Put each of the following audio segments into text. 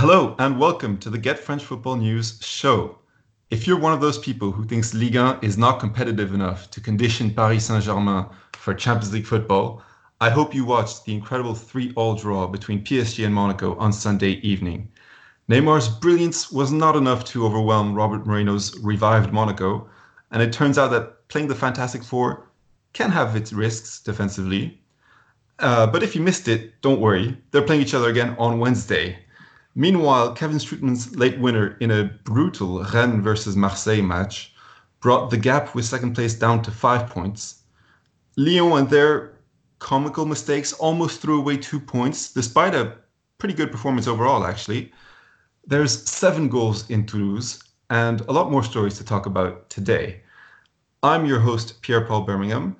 Hello and welcome to the Get French Football News show. If you're one of those people who thinks Ligue 1 is not competitive enough to condition Paris Saint-Germain for Champions League football, I hope you watched the incredible 3-all draw between PSG and Monaco on Sunday evening. Neymar's brilliance was not enough to overwhelm Robert Moreno's revived Monaco, and it turns out that playing the Fantastic Four can have its risks defensively. Uh, but if you missed it, don't worry. They're playing each other again on Wednesday. Meanwhile, Kevin Strootman's late winner in a brutal Rennes versus Marseille match brought the gap with second place down to five points. Lyon and their comical mistakes almost threw away two points, despite a pretty good performance overall, actually. There's seven goals in Toulouse and a lot more stories to talk about today. I'm your host, Pierre Paul Birmingham.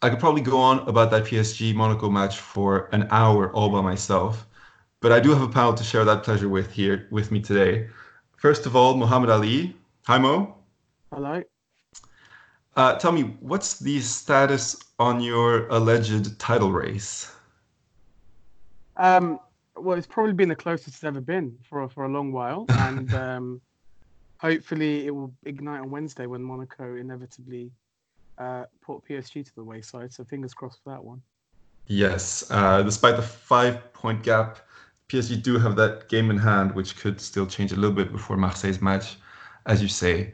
I could probably go on about that PSG Monaco match for an hour all by myself. But I do have a panel to share that pleasure with here with me today. First of all, Muhammad Ali. Hi, Mo. Hello. Uh, tell me, what's the status on your alleged title race? Um, well, it's probably been the closest it's ever been for for a long while, and um, hopefully it will ignite on Wednesday when Monaco inevitably uh, put PSG to the wayside. So fingers crossed for that one. Yes, uh, despite the five-point gap, PSG do have that game in hand, which could still change a little bit before Marseille's match, as you say.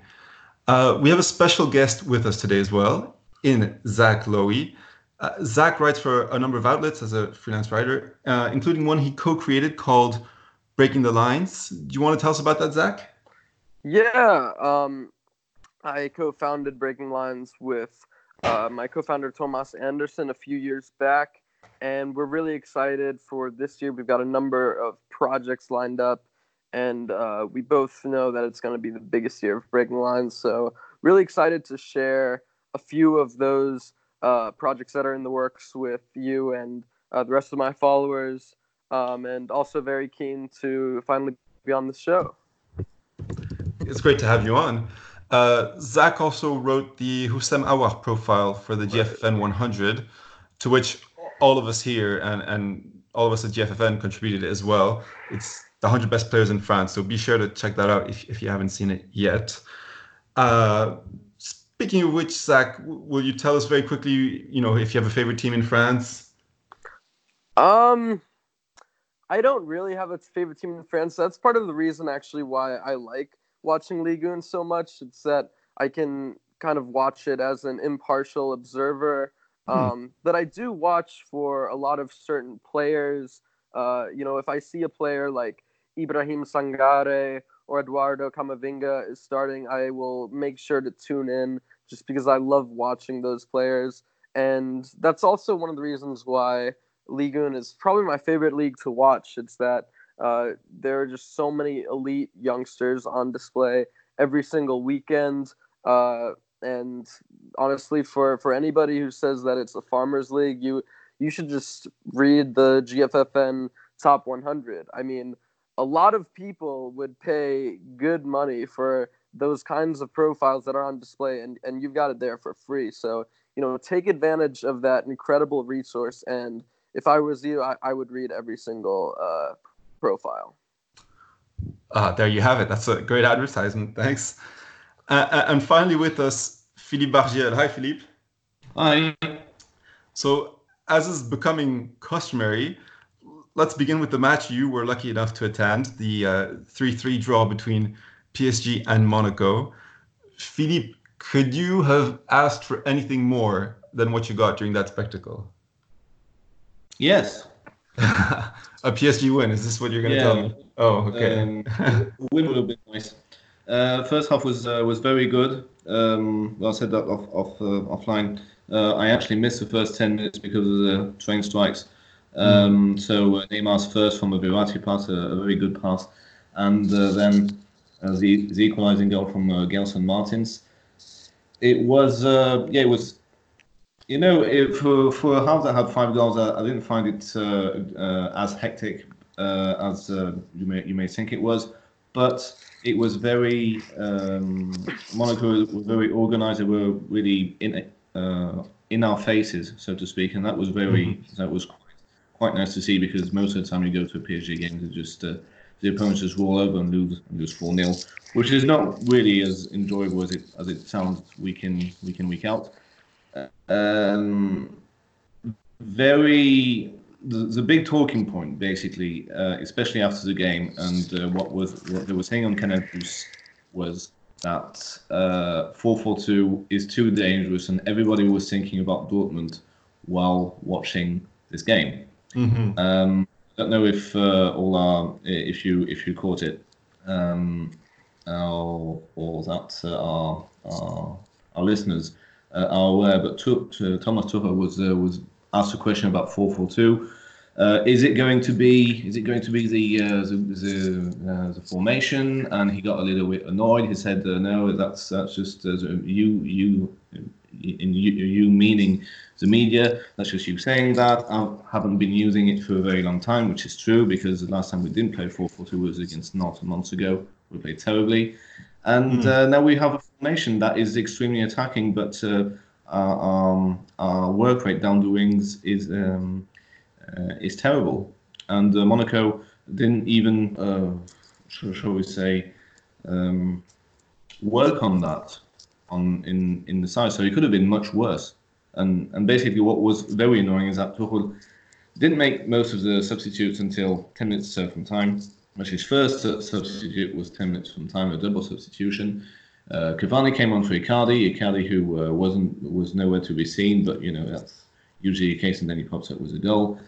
Uh, we have a special guest with us today as well, in Zach Lowy. Uh, Zach writes for a number of outlets as a freelance writer, uh, including one he co-created called Breaking the Lines. Do you want to tell us about that, Zach? Yeah, um, I co-founded Breaking Lines with uh, my co-founder Thomas Anderson a few years back and we're really excited for this year. We've got a number of projects lined up, and uh, we both know that it's going to be the biggest year of Breaking Lines. So, really excited to share a few of those uh, projects that are in the works with you and uh, the rest of my followers, um, and also very keen to finally be on the show. It's great to have you on. Uh, Zach also wrote the Houssem Aouar profile for the GFN 100, to which all of us here and, and all of us at GFFN contributed as well. It's the 100 best players in France. So be sure to check that out if, if you haven't seen it yet. Uh, speaking of which, Zach, will you tell us very quickly, you know, if you have a favorite team in France? Um, I don't really have a favorite team in France. That's part of the reason, actually, why I like watching Ligue 1 so much. It's that I can kind of watch it as an impartial observer. Um, that I do watch for a lot of certain players. Uh, you know, if I see a player like Ibrahim Sangare or Eduardo Camavinga is starting, I will make sure to tune in just because I love watching those players. And that's also one of the reasons why Ligue 1 is probably my favorite league to watch. It's that uh, there are just so many elite youngsters on display every single weekend. Uh, and honestly, for for anybody who says that it's a farmers league, you you should just read the GFFN top 100. I mean, a lot of people would pay good money for those kinds of profiles that are on display, and and you've got it there for free. So you know, take advantage of that incredible resource. And if I was you, I, I would read every single uh, profile. Ah, there you have it. That's a great advertisement. Thanks. Uh, uh, and finally, with us, Philippe Bargiel. Hi, Philippe. Hi. So, as is becoming customary, let's begin with the match you were lucky enough to attend the 3 uh, 3 draw between PSG and Monaco. Philippe, could you have asked for anything more than what you got during that spectacle? Yes. a PSG win. Is this what you're going to yeah. tell me? Oh, okay. Um, win would have been nice. Uh, first half was uh, was very good. Um, well, I said that off, off uh, offline. Uh, I actually missed the first ten minutes because of the train strikes. Um, mm. So uh, Neymar's first from a Verratti pass, a, a very good pass, and uh, then the the equalising goal from uh, Gelson Martins. It was yeah, it was. You know, it, for for a half that had five goals, I, I didn't find it as hectic as you may you may think it was, but it was very um, Monaco was very organised. They were really in uh, in our faces, so to speak, and that was very mm-hmm. that was quite, quite nice to see because most of the time you go to a PSG game, they're just uh, the opponents just roll over and lose and lose four 0 which is not really as enjoyable as it as it sounds week in week in week out. Um, very the, the big talking point basically, uh, especially after the game, and uh, what was what they were saying on Canal Plus was that uh, 442 is too dangerous, and everybody was thinking about Dortmund while watching this game. Mm-hmm. Um, I don't know if uh, all our if you if you caught it, um, or, or that uh, our, our our listeners uh, are aware. But tu- Thomas Tuchel was uh, was asked a question about 442. Uh, is it going to be? Is it going to be the uh, the the, uh, the, formation? And he got a little bit annoyed. He said, uh, "No, that's that's just uh, you you in you, you meaning the media. That's just you saying that. I haven't been using it for a very long time, which is true because the last time we didn't play 4-4-2 was against Nantes months ago. We played terribly, and mm. now we have a formation that is extremely attacking, but." Our, um, our work rate down the wings is um, uh, is terrible. And uh, Monaco didn't even, uh, shall, we say, um, work on that on in in the side. So it could have been much worse. And and basically, what was very annoying is that Tuchel didn't make most of the substitutes until 10 minutes from time. Which his first substitute was 10 minutes from time, a double substitution. Uh, Cavani came on for Icardi. Icardi, who uh, wasn't was nowhere to be seen, but you know that's usually the case, and then he pops up with a goal.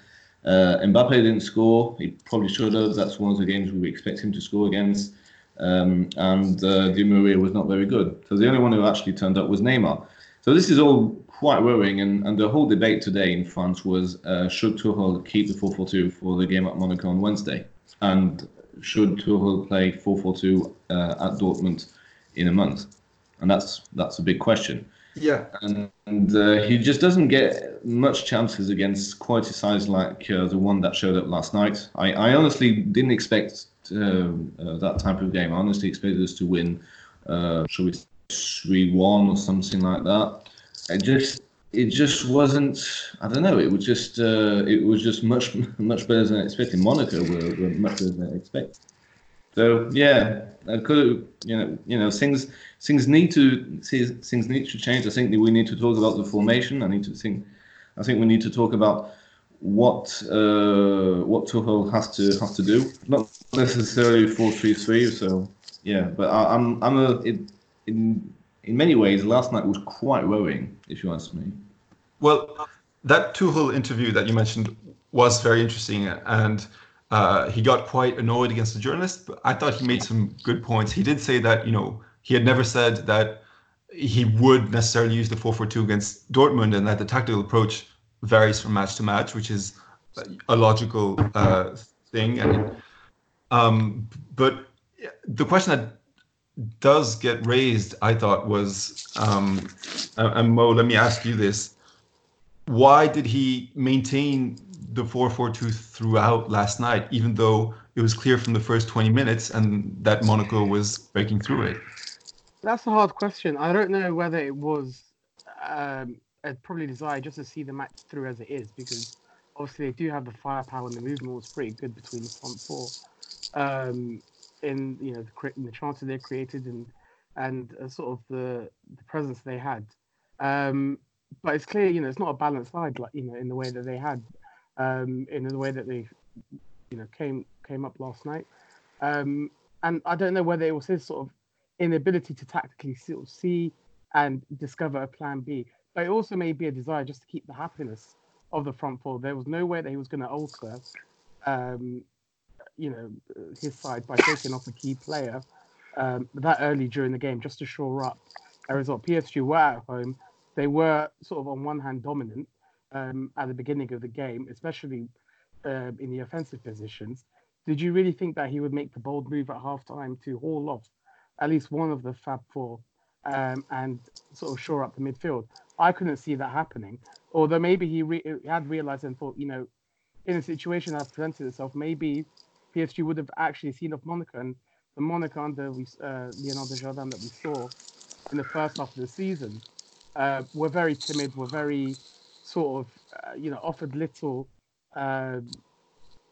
Uh, Mbappe didn't score. He probably should have. That's one of the games we expect him to score against. Um, and uh, Di Maria was not very good. So the only one who actually turned up was Neymar. So this is all quite worrying. And, and the whole debate today in France was uh, should Tuchel keep the 4-4-2 for the game at Monaco on Wednesday? And should Tuchel play 4-4-2 uh, at Dortmund in a month? And that's that's a big question. Yeah, and, and uh, he just doesn't get much chances against quite a size like uh, the one that showed up last night. I, I honestly didn't expect uh, uh that type of game. I honestly expected us to win, uh, should we three one or something like that. It just it just wasn't. I don't know. It was just uh, it was just much much better than I expected. Monaco were, were much better than I expected. So yeah, I could you know you know things things need to things need to change. I think we need to talk about the formation. I need to think. I think we need to talk about what uh, what Tuchel has to have to do. Not necessarily four three three. So yeah, but I, am I'm, I'm a it, in in many ways last night was quite worrying, if you ask me. Well, that Tuchel interview that you mentioned was very interesting and uh, he got quite annoyed against the journalist, but I thought he made some good points. He did say that, you know, he had never said that he would necessarily use the 4-4-2 against Dortmund and that the tactical approach varies from match to match, which is a logical uh, thing. And um, But the question that does get raised, I thought, was, um, and Mo, let me ask you this. Why did he maintain the 4-4-2 throughout last night, even though it was clear from the first 20 minutes and that Monaco was breaking through it? That's a hard question. I don't know whether it was um, probably desire just to see the match through as it is, because obviously they do have the firepower and the movement was pretty good between the front four. Um, in you know the, in the chances they created and and uh, sort of the the presence they had. Um, but it's clear, you know, it's not a balanced side, like you know, in the way that they had um, in the way that they, you know, came came up last night. Um, and I don't know whether it was his sort of inability to tactically sort of see and discover a plan B, but it also may be a desire just to keep the happiness of the front four. There was no way that he was going to alter, um, you know, his side by taking off a key player um, that early during the game just to shore up a result. PSG were at home. They were sort of on one hand dominant, um, at the beginning of the game, especially uh, in the offensive positions, did you really think that he would make the bold move at halftime to haul off at least one of the Fab Four um, and sort of shore up the midfield? I couldn't see that happening. Although maybe he re- had realized and thought, you know, in a situation that presented itself, maybe PSG would have actually seen off Monaco and the Monaco under uh, Leonardo Jardim that we saw in the first half of the season uh, were very timid, were very sort of, uh, you know, offered little, uh,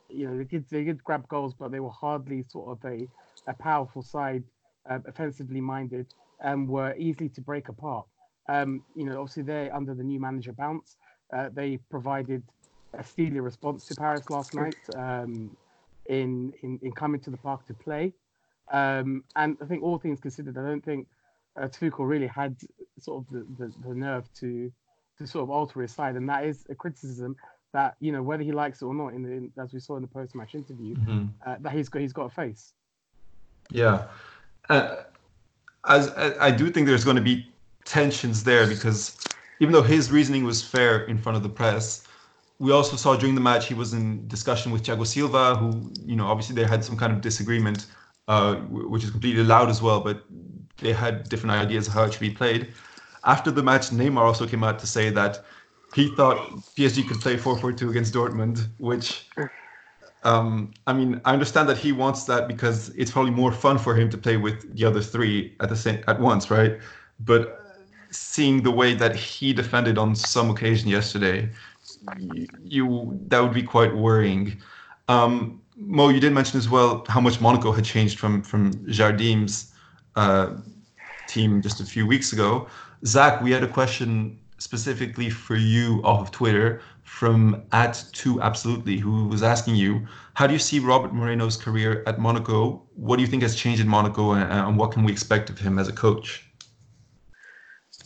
you know, they did they did grab goals, but they were hardly sort of a, a powerful side, uh, offensively minded, and were easily to break apart. Um, you know, obviously they're under the new manager bounce. Uh, they provided a steely response to Paris last night um, in, in in coming to the park to play. Um, and I think all things considered, I don't think uh, Tuchel really had sort of the, the, the nerve to to sort of alter his side, and that is a criticism that you know whether he likes it or not. In, the, in as we saw in the post-match interview, mm-hmm. uh, that he's got he's got a face. Yeah, uh, as I do think there's going to be tensions there because even though his reasoning was fair in front of the press, we also saw during the match he was in discussion with Thiago Silva, who you know obviously they had some kind of disagreement, uh, which is completely allowed as well, but they had different ideas of how it should be played. After the match, Neymar also came out to say that he thought PSG could play 4-4-2 against Dortmund, which um, I mean, I understand that he wants that because it's probably more fun for him to play with the other three at the same at once, right? But seeing the way that he defended on some occasion yesterday, you, that would be quite worrying. Um, Mo, you did mention as well how much Monaco had changed from from Jardim's uh, team just a few weeks ago. Zach, we had a question specifically for you off of Twitter from at two absolutely who was asking you how do you see Robert Moreno's career at Monaco? What do you think has changed in Monaco, and, and what can we expect of him as a coach?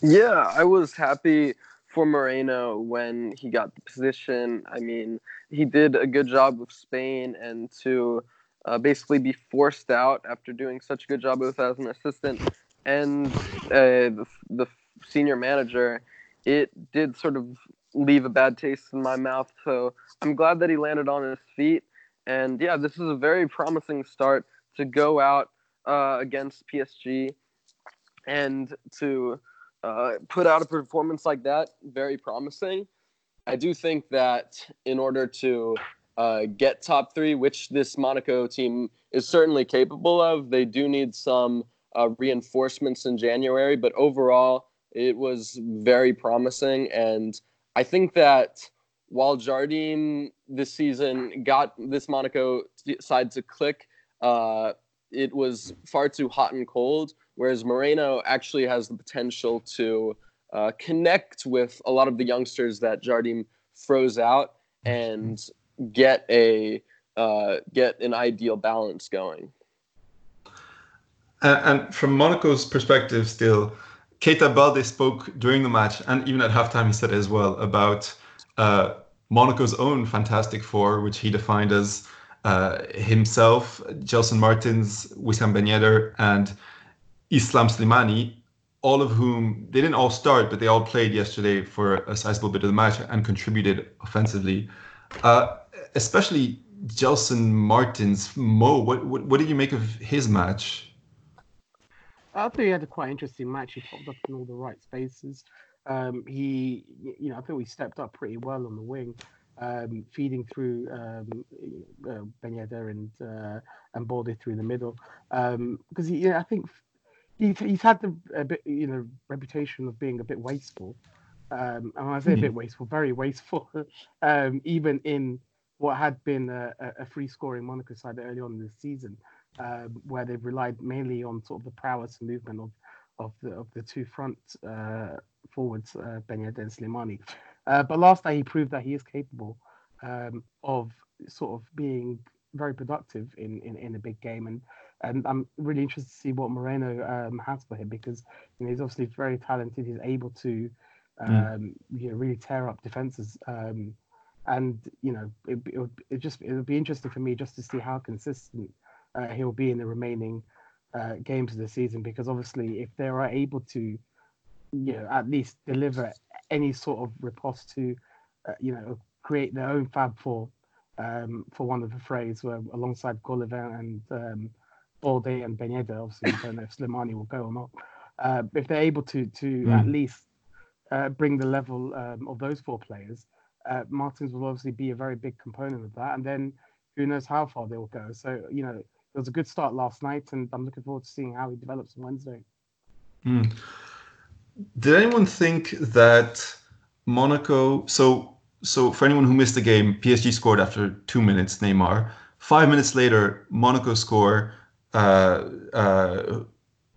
Yeah, I was happy for Moreno when he got the position. I mean, he did a good job with Spain, and to uh, basically be forced out after doing such a good job with as an assistant and uh, the, the senior manager, it did sort of leave a bad taste in my mouth. So I'm glad that he landed on his feet. And yeah, this is a very promising start to go out uh, against PSG and to uh, put out a performance like that. Very promising. I do think that in order to uh, get top three, which this Monaco team is certainly capable of, they do need some uh, reinforcements in January. But overall, it was very promising. And I think that while Jardim this season got this Monaco side to click, uh, it was far too hot and cold. Whereas Moreno actually has the potential to uh, connect with a lot of the youngsters that Jardim froze out and get a uh, get an ideal balance going. and from Monaco's perspective, still, Keita Balde spoke during the match and even at halftime, he said as well about uh, Monaco's own Fantastic Four, which he defined as uh, himself, Gelson Martins, Wissam Ben Yedder, and Islam Slimani, all of whom they didn't all start, but they all played yesterday for a sizable bit of the match and contributed offensively. Uh, especially Gelson Martins, Mo, what, what, what did you make of his match? I thought he had a quite interesting match. He popped up in all the right spaces. Um, he, you know, I think we stepped up pretty well on the wing, um, feeding through um, uh, and uh, and Balde through the middle. Because um, he, know, I think he's, he's had the a bit, you know, reputation of being a bit wasteful. Um, and when I say a bit hmm. wasteful, very wasteful, um, even in what had been a, a free scoring Monaco side early on in the season um, where they've relied mainly on sort of the prowess and movement of of the of the two front uh, forwards, uh, Benyed and Slimani. Uh, but last night he proved that he is capable um, of sort of being very productive in, in, in a big game, and and I'm really interested to see what Moreno um, has for him because you know, he's obviously very talented. He's able to mm. um, mm. you know really tear up defenses. Um, and you know, it, it, would it just it would be interesting for me just to see how consistent uh, he'll be in the remaining uh, games of the season because obviously if they are able to you know at least deliver any sort of riposte to uh, you know create their own fab four um, for one of the phrase where alongside Golovin and um, Balde and Ben Yedder obviously I don't know if Slimani will go or not uh, if they're able to to mm. at least uh, bring the level um, of those four players uh, Martins will obviously be a very big component of that and then who knows how far they will go so you know it was a good start last night, and I'm looking forward to seeing how he develops on Wednesday. Mm. Did anyone think that Monaco? So so for anyone who missed the game, PSG scored after two minutes. Neymar. Five minutes later, Monaco score. Uh, uh,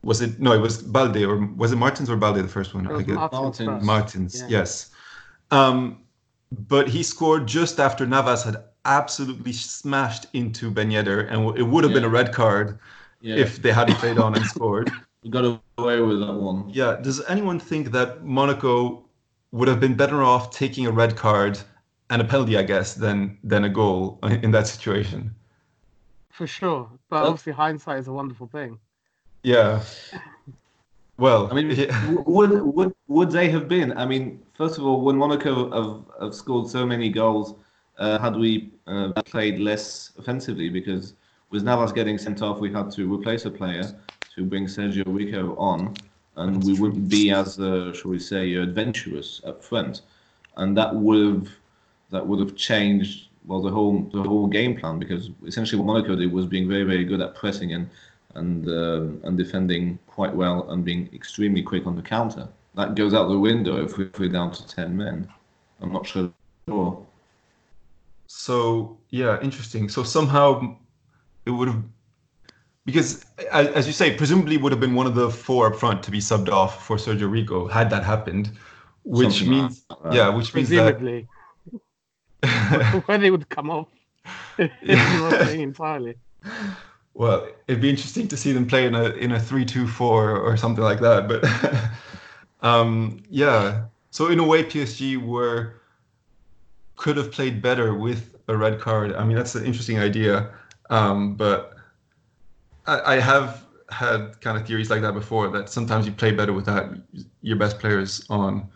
was it no? It was Balde or was it Martins or Balde the first one? It was I Martins Martins. first. Martins, Yeah. yes. Um, but he scored just after Navas had absolutely smashed into Ben Yedder, and it would have been a red card Yeah, if they hadn't played on and scored. we got away with that one. Yeah. Does anyone think that Monaco would have been better off taking a red card and a penalty, I guess, than than a goal in that situation? For sure. But Well- obviously, hindsight is a wonderful thing. Yeah. Well, I mean, yeah, would would would they have been? I mean, first of all, would Monaco have, have scored so many goals uh, had we uh, played less offensively? Because with Navas getting sent off, we had to replace a player to bring Sergio Rico on, and we wouldn't be as, uh, shall we say, adventurous up front, and that would have that would have changed well the whole the whole game plan because essentially what Monaco did was being very very good at pressing and and um, and defending quite well and being extremely quick on the counter. That goes out the window if we're down to ten men. I'm not sure. So yeah, interesting. So somehow it would have because as, as you say, presumably would have been one of the four up front to be subbed off for Sergio Rico had that happened, which Something means like that. yeah, which means that Presumably. when it would come off. is entirely. well, it'd be interesting to see them play in a in a three two four or something like that. But um, yeah, so in a way, PSG were could have played better with a red card. I mean, that's an interesting idea, um, but I, I have had kind of theories like that before. That sometimes you play better without your best players on.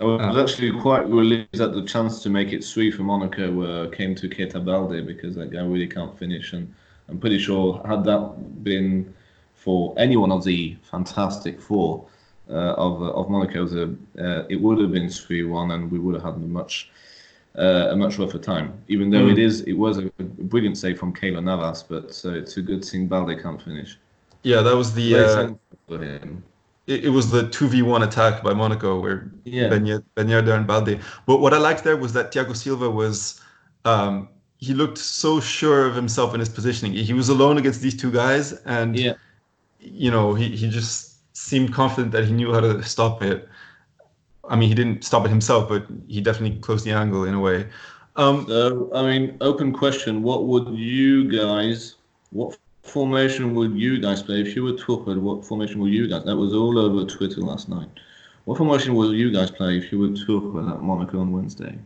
I was actually quite relieved that the chance to make it three for Monaco uh, came to Keita Balde because that guy really can't finish. And I'm pretty sure had that been for any one of the fantastic four uh, of uh, of Monaco, the, uh, it would have been three one, and we would have had a much uh, a much rougher time. Even though Mm. it is, it was a brilliant save from Keylor Navas, but uh, it's a good thing Balde can't finish. Yeah, that was the uh, thankful for him. it, it was the two v one attack by Monaco where Yeah. Ben Yed- and Balde. But what I liked there was that Thiago Silva was um, he looked so sure of himself in his positioning. He was alone against these two guys, and Yeah. you know he, he just seemed confident that he knew how to stop it. I mean, he didn't stop it himself, but he definitely closed the angle in a way. Um, So, I mean, open question. What would you guys, what formation would you guys play? If you were Tuchel, what formation would you guys, that was all over Twitter last night. What formation would you guys play if you were Tuchel at Monaco on Wednesday?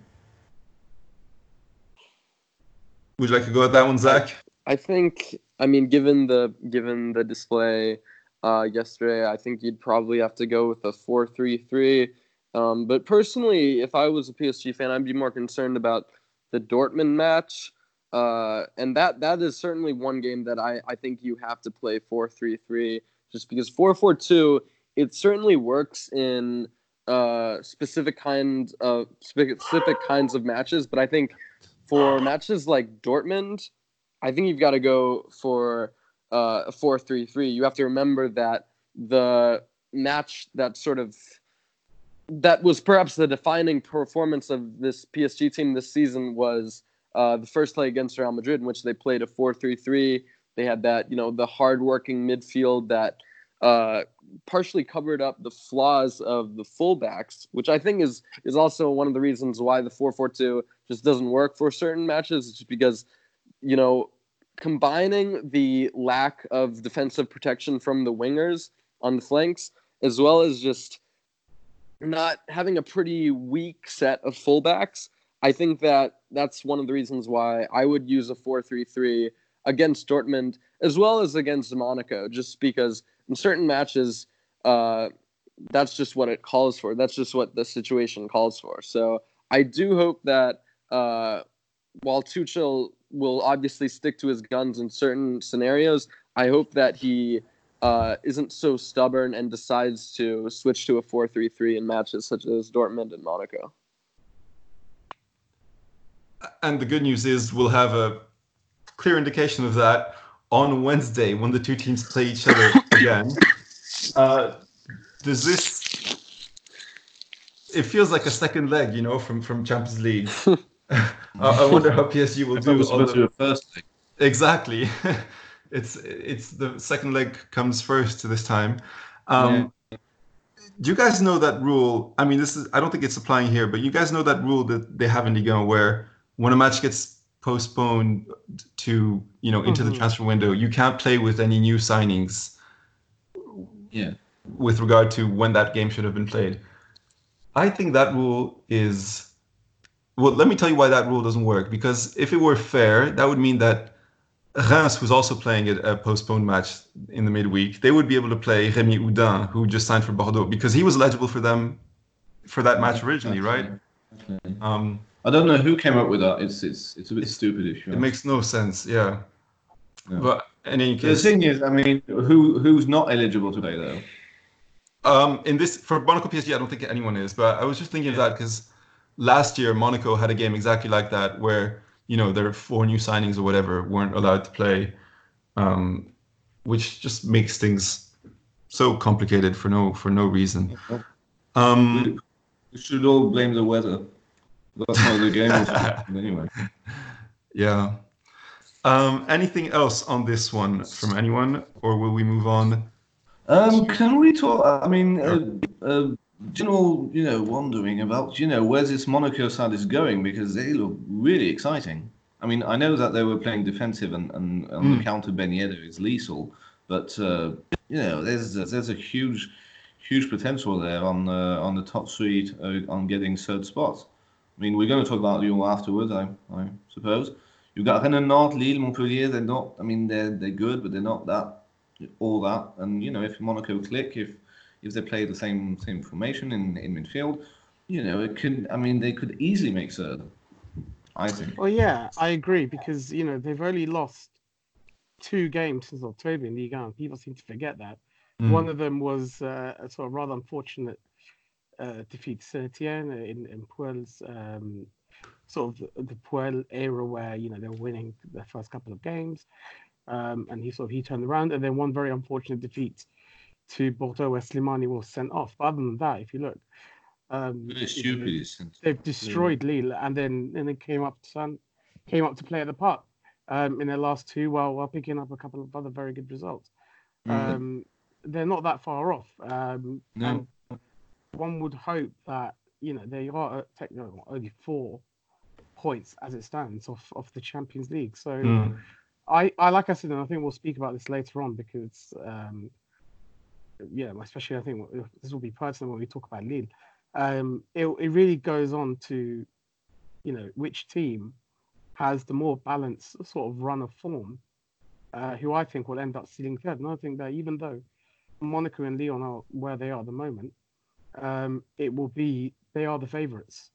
would you like to go at that one, Zach? I think, I mean, given the given the display uh, yesterday, I think you'd probably have to go with a four-three-three. Um, but personally, if I was a PSG fan, I'd be more concerned about the Dortmund match, uh, and that that is certainly one game that I, I think you have to play four-three-three, just because four-four-two it certainly works in uh, specific kind of specific kinds of matches, but I think for matches like Dortmund. I think you've got to go for uh, a four-three-three. You have to remember that the match that sort of that was perhaps the defining performance of this PSG team this season was uh, the first play against Real Madrid, in which they played a four-three-three. They had that, you know, the hard-working midfield that uh, partially covered up the flaws of the fullbacks, which I think is is also one of the reasons why the four-four-two just doesn't work for certain matches. Just because you know, combining the lack of defensive protection from the wingers on the flanks, as well as just not having a pretty weak set of fullbacks, I think that that's one of the reasons why I would use a 4 3 3 against Dortmund, as well as against Monaco, just because in certain matches, uh, that's just what it calls for. That's just what the situation calls for. So I do hope that uh, while Tuchel will obviously stick to his guns in certain scenarios. I hope that he uh, isn't so stubborn and decides to switch to a 4-3-3 in matches such as Dortmund and Monaco. And the good news is we'll have a clear indication of that on Wednesday when the two teams play each other again. Uh, does this it feels like a second leg, you know, from from Champions League. I, I wonder how PSG will I thought it do. was supposed to be the first leg. Exactly. it's it's the second leg comes first this time. Um, Do you guys know that rule? I mean, this is I don't think it's applying here, but you guys know that rule that they have in Ligue 1 where when a match gets postponed to you know into the Mhm. transfer window, you can't play with any new signings Yeah. with regard to when that game should have been played. I think that rule is well, let me tell you why that rule doesn't work. Because if it were fair, that would mean that Reims, who's also playing a, a postponed match in the midweek, they would be able to play Rémi Oudin, who just signed for Bordeaux, because he was eligible for them for that match originally, right? Absolutely. Um, I don't know who came up with that. It's it's it's a bit stupid it makes no sense, yeah. Yeah. But in any case, The thing is, I mean, who who's not eligible to play though? Um, in this for Monaco PSG, I don't think anyone is, but I was just thinking of that because last year Monaco had a game exactly like that where you know their four new signings or whatever weren't allowed to play, um, which just makes things so complicated for no for no reason. Um, We, should all blame the weather. That's how the game was anyway. yeah. Um, anything else on this one from anyone, or will we move on? Um, can we talk? I mean, uh, uh, general, you know, wondering about, you know, where's this Monaco side is going because they look really exciting. I mean, I know that they were playing defensive and, and on Mm. the counter Ben Yedder is lethal, but uh, you know, there's there's a huge, huge potential there on uh, on the top three uh, on getting third spots. I mean, we're going to talk about Lyon afterwards, I I suppose. You've got Rennes, Nantes, Lille, Montpellier. They're not. I mean, they're they're good, but they're not that all that. And you know, if Monaco click, if if they play the same same formation in in midfield, you know, it can. I mean, they could easily make third. I think. Well, yeah, I agree because you know they've only lost two games since October in Ligue 1. People seem to forget that. Mm. One of them was uh, a sort of rather unfortunate uh, defeat to Saint Etienne in, in Puel's um, sort of the, the Puel era where you know they were winning the first couple of games, um, and he sort of he turned around, and then one very unfortunate defeat to Bordeaux where Slimani was sent off. But other than that, if you look, um, Very know, stupid. they've destroyed Lille, and then and then came up to came up to play at the park um, in their last two, while while picking up a couple of other very good results. Um, they're not that far off. Um, No. and one would hope that you know they are technically only four points as it stands off off the Champions League. So Mm. I, I like I said, and I think we'll speak about this later on because, um, yeah, especially I think this will be personal when we talk about Lille. Um, it it really goes on to, you know, which team has the more balanced sort of run of form, uh, who I think will end up stealing third. And I think that even though Monaco and Lyon are where they are at the moment, um, it will be they are the favourites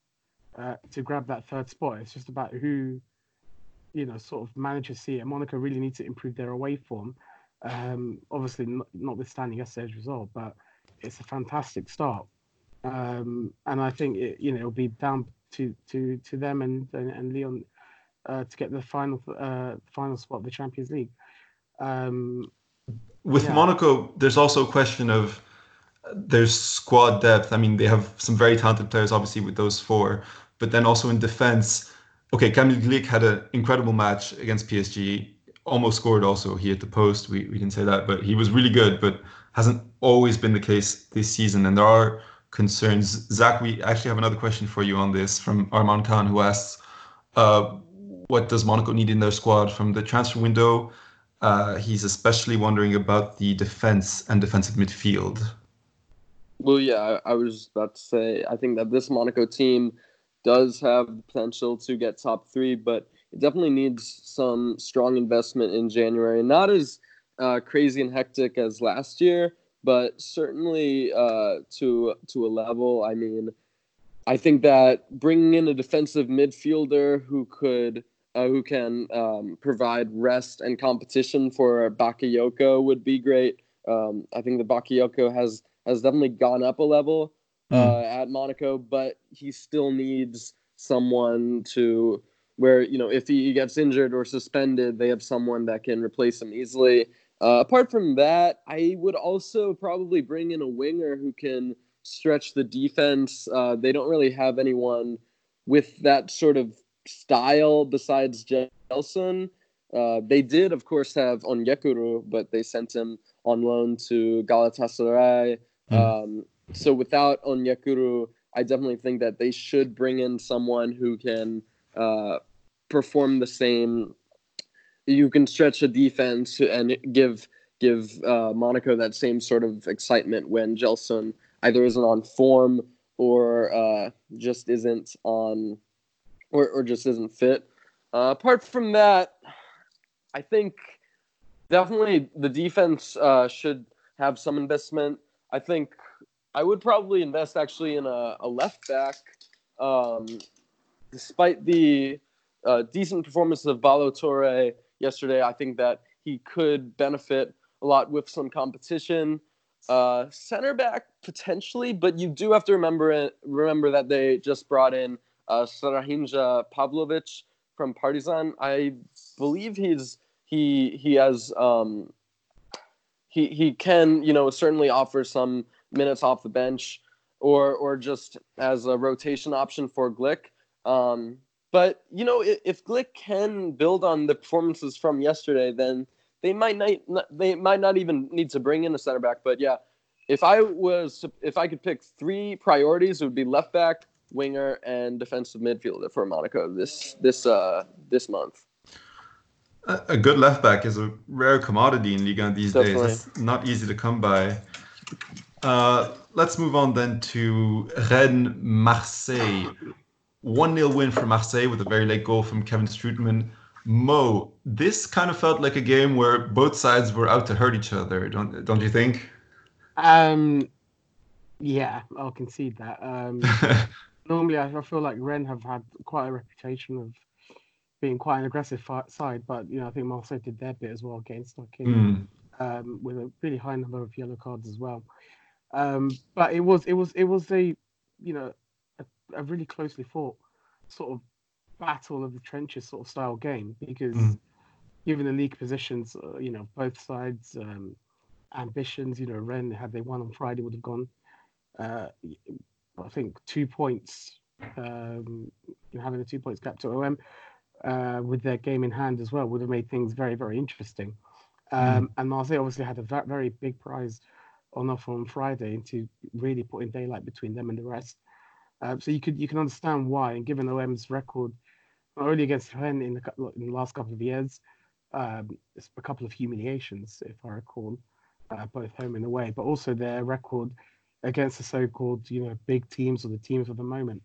uh, to grab that third spot. It's just about who you know, sort of managers see it. Monaco really need to improve their away form. Um, obviously, not, notwithstanding yesterday's result, but it's a fantastic start. Um, and I think it, you know it'll be down to to to them and and, and Lyon uh, to get the final uh, final spot of the Champions League. Um, with Yeah. Monaco, there's also a question of there's squad depth. I mean, they have some very talented players, obviously, with those four. But then also in defense, okay, Kamil Glik had an incredible match against PSG. Almost scored also. He hit the post. We, we didn't say that, but he was really good, but hasn't always been the case this season. And there are concerns. Zach, we actually have another question for you on this from Arman Khan, who asks, uh, what does Monaco need in their squad from the transfer window? Uh, he's especially wondering about the defense and defensive midfield. Well, yeah, I, I was about to say, I think that this Monaco team does have the potential to get top three, but it definitely needs some strong investment in January. Not as uh, crazy and hectic as last year, but certainly uh, to to a level. I mean, I think that bringing in a defensive midfielder who could uh, who can um, provide rest and competition for Bakayoko would be great. Um, I think the Bakayoko has has definitely gone up a level uh, at Monaco, but he still needs someone to where you know if he gets injured or suspended, they have someone that can replace him easily. Uh, apart from that, I would also probably bring in a winger who can stretch the defense. Uh, they don't really have anyone with that sort of style besides Gelson. Uh, they did, of course, have Onyekuru, but they sent him on loan to Galatasaray. Mm. Um, so without Onyekuru, I definitely think that they should bring in someone who can uh, perform the same. You can stretch a defense and give give uh, Monaco that same sort of excitement when Gelson either isn't on form or uh, just isn't on, or, or just isn't fit. Uh, apart from that, I think definitely the defense uh, should have some investment. I think I would probably invest actually in a, a left back. Um, despite the uh, decent performance of Ballo Touré yesterday, I think that he could benefit a lot with some competition. Uh, center back potentially, but you do have to remember it, remember that they just brought in uh, Strahinja Pavlovic from Partizan. I believe he's he he has um, he he can you know certainly offer some minutes off the bench or or just as a rotation option for Glik. Um, but you know if, if Glik can build on the performances from yesterday, then they might not they might not even need to bring in a center back. But yeah, if I was if I could pick three priorities, it would be left back, winger, and defensive midfielder for Monaco this this uh this month. A good left back is a rare commodity in Liga these Definitely. days. It's not easy to come by. Uh, let's move on then to Rennes Marseille. 1 0 win for Marseille with a very late goal from Kevin Strootman. Mo, this kind of felt like a game where both sides were out to hurt each other, don't don't you think? Um, yeah, I'll concede that. Um, normally, I feel like Rennes have had quite a reputation of being quite an aggressive side, but you know, I think Marseille did their bit as well against like mm. um, with a really high number of yellow cards as well. Um, but it was it was it was a you know a, really closely fought sort of battle of the trenches sort of style game because mm. given the league positions, uh, you know, both sides um, ambitions, you know, Rennes had they won on Friday would have gone, uh, I think two points, um, having a two points gap to OM uh, with their game in hand as well would have made things very very interesting. Um, mm. And Marseille obviously had a very, very big prize on offer on Friday into really putting daylight between them and the rest. Uh, so you could you can understand why, and given OM's record not only against Rennes in the, in the last couple of years, um, a couple of humiliations, if I recall, uh, both home and away, but also their record against the so-called, you know, big teams or the teams of the moment.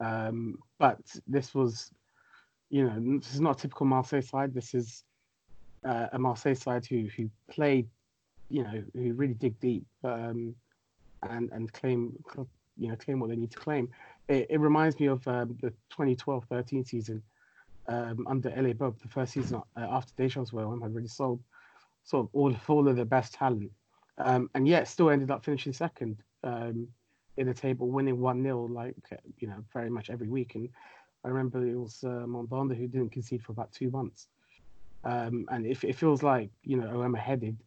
Um, but this was, you know, this is not a typical Marseille side. This is uh, a Marseille side who who played, you know, who really dig deep um, and and claim, you know, claim what they need to claim it, it reminds me of um, the 2012-13 season um, under Élie Baup, the first season uh, after Deschamps were on, had really sold sort of all, all of the best talent. Um, and yet still ended up finishing second um, in the table, winning 1-0 like, you know, very much every week. And I remember it was uh, who didn't concede for about two months. Um, and it, it feels like, you know, OM are headed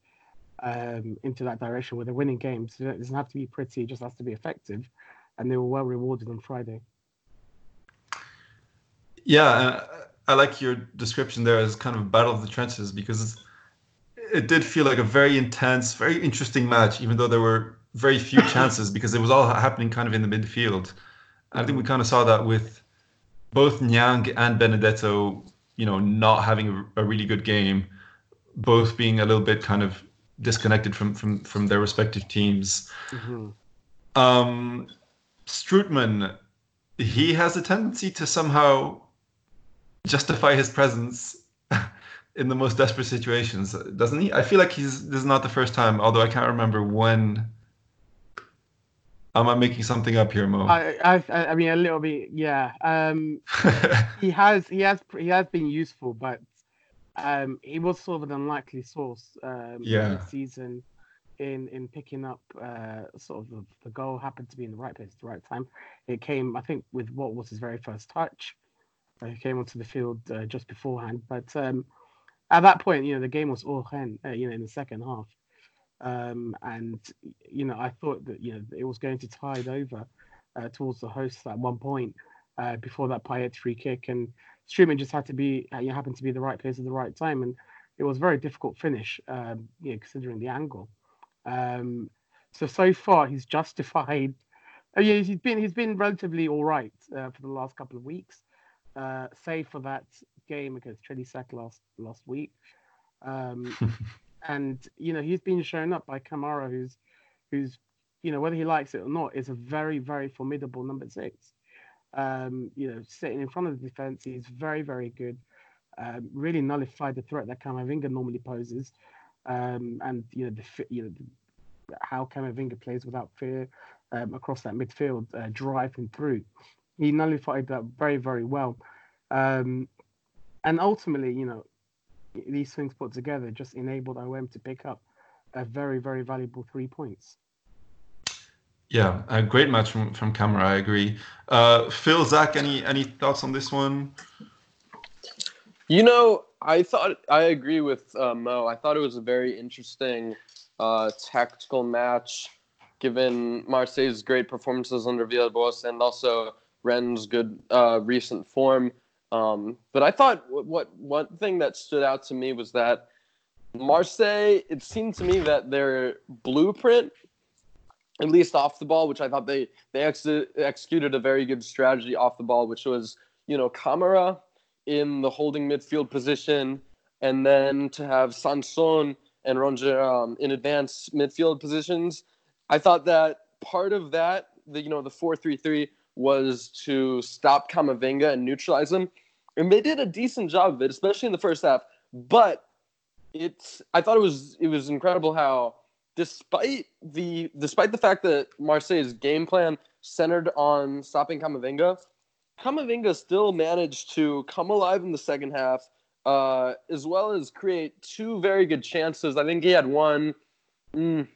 um, into that direction where they're winning games. It doesn't have to be pretty, it just has to be effective and they were well rewarded on Friday. Yeah, I like your description there as kind of battle of the trenches because it did feel like a very intense, very interesting match, even though there were very few chances because it was all happening kind of in the midfield. I think we kind of saw that with both Niang and Benedetto, you know, not having a, a really good game, both being a little bit kind of disconnected from from from their respective teams. Mm-hmm. Um, Strootman, he has a tendency to somehow justify his presence in the most desperate situations, doesn't he? I feel like he's this is not the first time, although I can't remember when. Am I making something up here, Mo? I, I, I mean, a little bit, yeah. Um, he has, he has, he has been useful, but um, he was sort of an unlikely source um, yeah. season in in picking up uh, sort of the, the, goal happened to be in the right place at the right time. It came, I think, with what was his very first touch. Uh, he came onto the field uh, just beforehand, but um, at that point, you know, the game was all hen, uh, you know, in the second half. Um, and you know, I thought that you know it was going to tide over uh, towards the hosts at one point uh, before that Payet free kick, and Strootman just had to be you happened to be the right place at the right time, and it was a very difficult finish, um, you know, considering the angle. Um, so so far he's justified. Uh, yeah, he's been he's been relatively all right uh, for the last couple of weeks, uh, save for that game against Trélissac last last week. Um, and you know he's been shown up by Kamara, who's who's you know whether he likes it or not, is a very very formidable number six. Um, you know, sitting in front of the defense, he's very very good. Um, really nullified the threat that Camavinga normally poses, um, and you know the you know the, how Camavinga plays without fear um, across that midfield, uh, driving through. He nullified that very very well, um, and ultimately, you know, these things put together just enabled OM to pick up a very, very valuable three points. Yeah, a great match from from Kamara. I agree. Uh, Phil, Zach, any any thoughts on this one? You know, I thought I agree with uh, Mo. I thought it was a very interesting uh, tactical match, given Marseille's great performances under Villas-Boas and also Rennes' good uh, recent form. Um, but I thought what, what one thing that stood out to me was that Marseille. It seemed to me that their blueprint, at least off the ball, which I thought they they ex- executed a very good strategy off the ball, which was you know Kamara in the holding midfield position, and then to have Sanson and Rongier um, in advanced midfield positions. I thought that part of that, the you know the four three three was to stop Camavinga and neutralize him. And they did a decent job of it, especially in the first half. But it's I thought it was it was incredible how despite the despite the fact that Marseille's game plan centered on stopping Camavinga, Camavinga still managed to come alive in the second half, uh, as well as create two very good chances. I think he had one. Mm,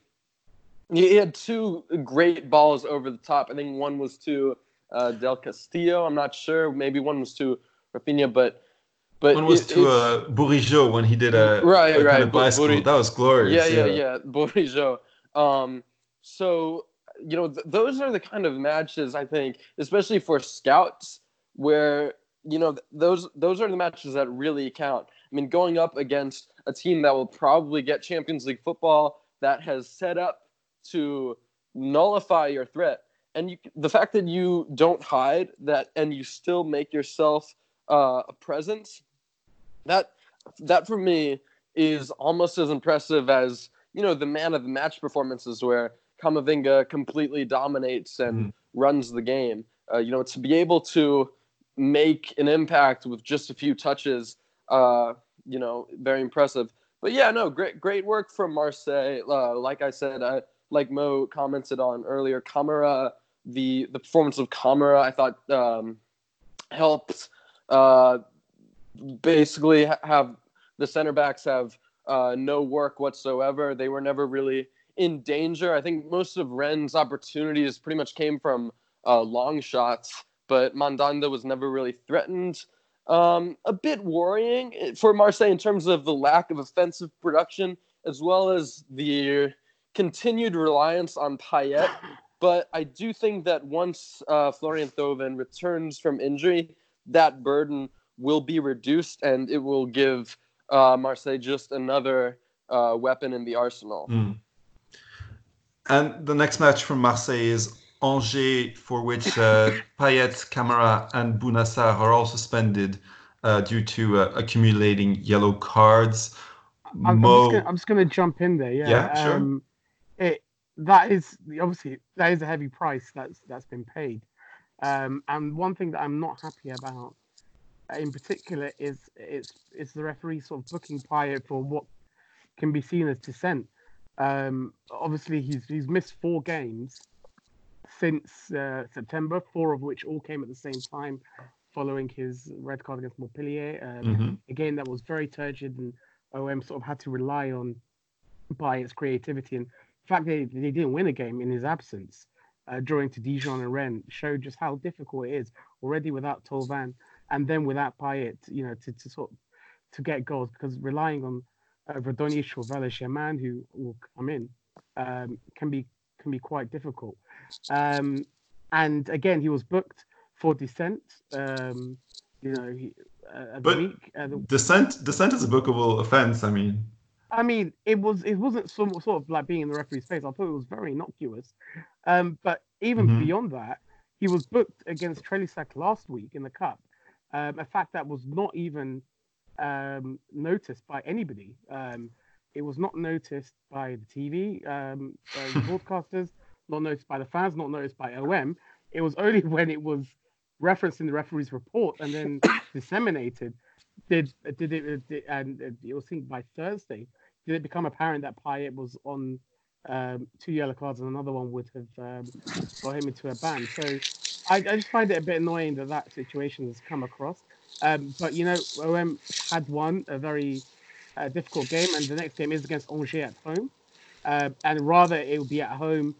he had two great balls over the top. I think one was to uh, Del Castillo. I'm not sure. Maybe one was to Raphinha, but but one was it, to uh, Bourigeaud when he did a right, a right. Kind of bicycle. Bouri- that was glorious. yeah, yeah, yeah. Bourigeaud. Um, so you know, th- those are the kind of matches I think, especially for scouts, where you know th- those those are the matches that really count. I mean, going up against a team that will probably get Champions League football that has set up to nullify your threat and you, the fact that you don't hide that and you still make yourself uh, a presence that that for me is almost as impressive as you know the man of the match performances where Camavinga completely dominates and Mhm. runs the game. Uh, you know to be able to make an impact with just a few touches, uh, you know, very impressive. But yeah, no, great great work from Marseille. Uh, like I said, I, like Mo commented on earlier, Kamara the the performance of Kamara I thought um, helped uh, basically have the center backs have uh, no work whatsoever. They were never really in danger. I think most of Rennes' opportunities pretty much came from uh, long shots, but Mandanda was never really threatened. Um, a bit worrying for Marseille in terms of the lack of offensive production, as well as the continued reliance on Payet but I do think that once uh, Florian Thauvin returns from injury, that burden will be reduced and it will give uh, Marseille just another uh, weapon in the arsenal. Mm. And the next match from Marseille is Angers, for which uh, Payet, Kamara, and Bouna Sarr are all suspended uh, due to uh, accumulating yellow cards. I'm, I'm Mo, just gonna, I'm just going to jump in there. Yeah. Yeah, sure. Um, it that is obviously that is a heavy price that's that's been paid. Um, and one thing that I'm not happy about, uh, in particular, is it's it's the referee sort of booking Payet for what can be seen as dissent. Um, obviously, he's he's missed four games since uh, September, four of which all came at the same time, following his red card against Montpellier. Um, Mhm. Again, that was very turgid, and OM sort of had to rely on Payet's creativity. And the fact that they didn't win a game in his absence, uh, drawing to Dijon and Rennes, showed just how difficult it is already without Thauvin, and then without Payet, you know, to, to sort of to get goals because relying on uh, Radonjic or Germain, who will come in, um, can be can be quite difficult. Um, and again, he was booked for descent. Um, you know, he, uh, But week. Uh, the, Dissent, dissent is a bookable offense. I mean, I mean, it was it wasn't some sort of like being in the referee's face. I thought it was very innocuous. Um, but even Mhm. beyond that, he was booked against Trélissac last week in the cup. Um, a fact that was not even um, noticed by anybody. Um, it was not noticed by the TV um, uh, broadcasters, not noticed by the fans, not noticed by OM. It was only when it was referenced in the referee's report and then disseminated did did it did, and it was think by Thursday did it become apparent that Payet was on um, two yellow cards and another one would have um, got him into a ban. So I, I just find it a bit annoying that that situation has come across. Um, but you know, OM had won a very uh, difficult game, and the next game is against Angers at home. Uh, and rather, it will be at home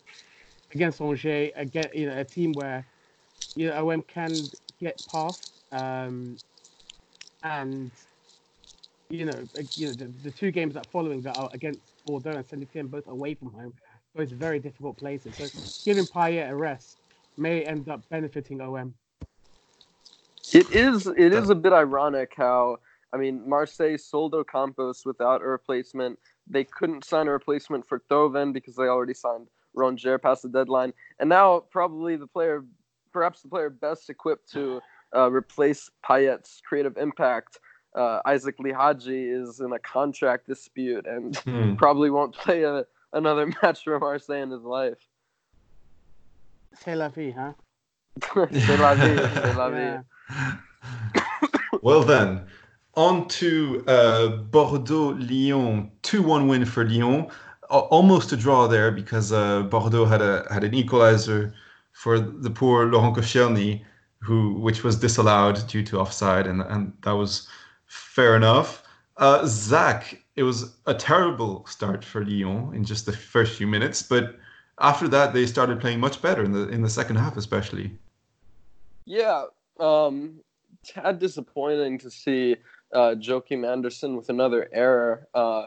against Angers, again, you know, a team where you know OM can get past. Um, and you know, you know, the, the two games that following that are against Bordeaux and Saint Etienne, both away from home, both very difficult places. So giving Payet a rest may end up benefiting OM. It is it is a bit ironic how I mean Marseille sold Ocampos without a replacement. They couldn't sign a replacement for Thauvin because they already signed Rongier past the deadline, and now probably the player, perhaps the player best equipped to uh, replace Payet's creative impact, uh, Isaac Lihadji, is in a contract dispute and hmm. probably won't play a, another match for Marseille in his life. C'est la vie, huh? C'est la vie, c'est la vie. Well then, on to uh, Bordeaux-Lyon, two-one win for Lyon. Al- Almost a draw there because uh, Bordeaux had a had an equalizer for the poor Laurent Koscielny, who which was disallowed due to offside, and and that was fair enough. Uh, Zach, it was a terrible start for Lyon in just the first few minutes, but after that they started playing much better in the in the second half, especially. Yeah, um, tad disappointing to see uh, Joachim Andersen with another error. Uh,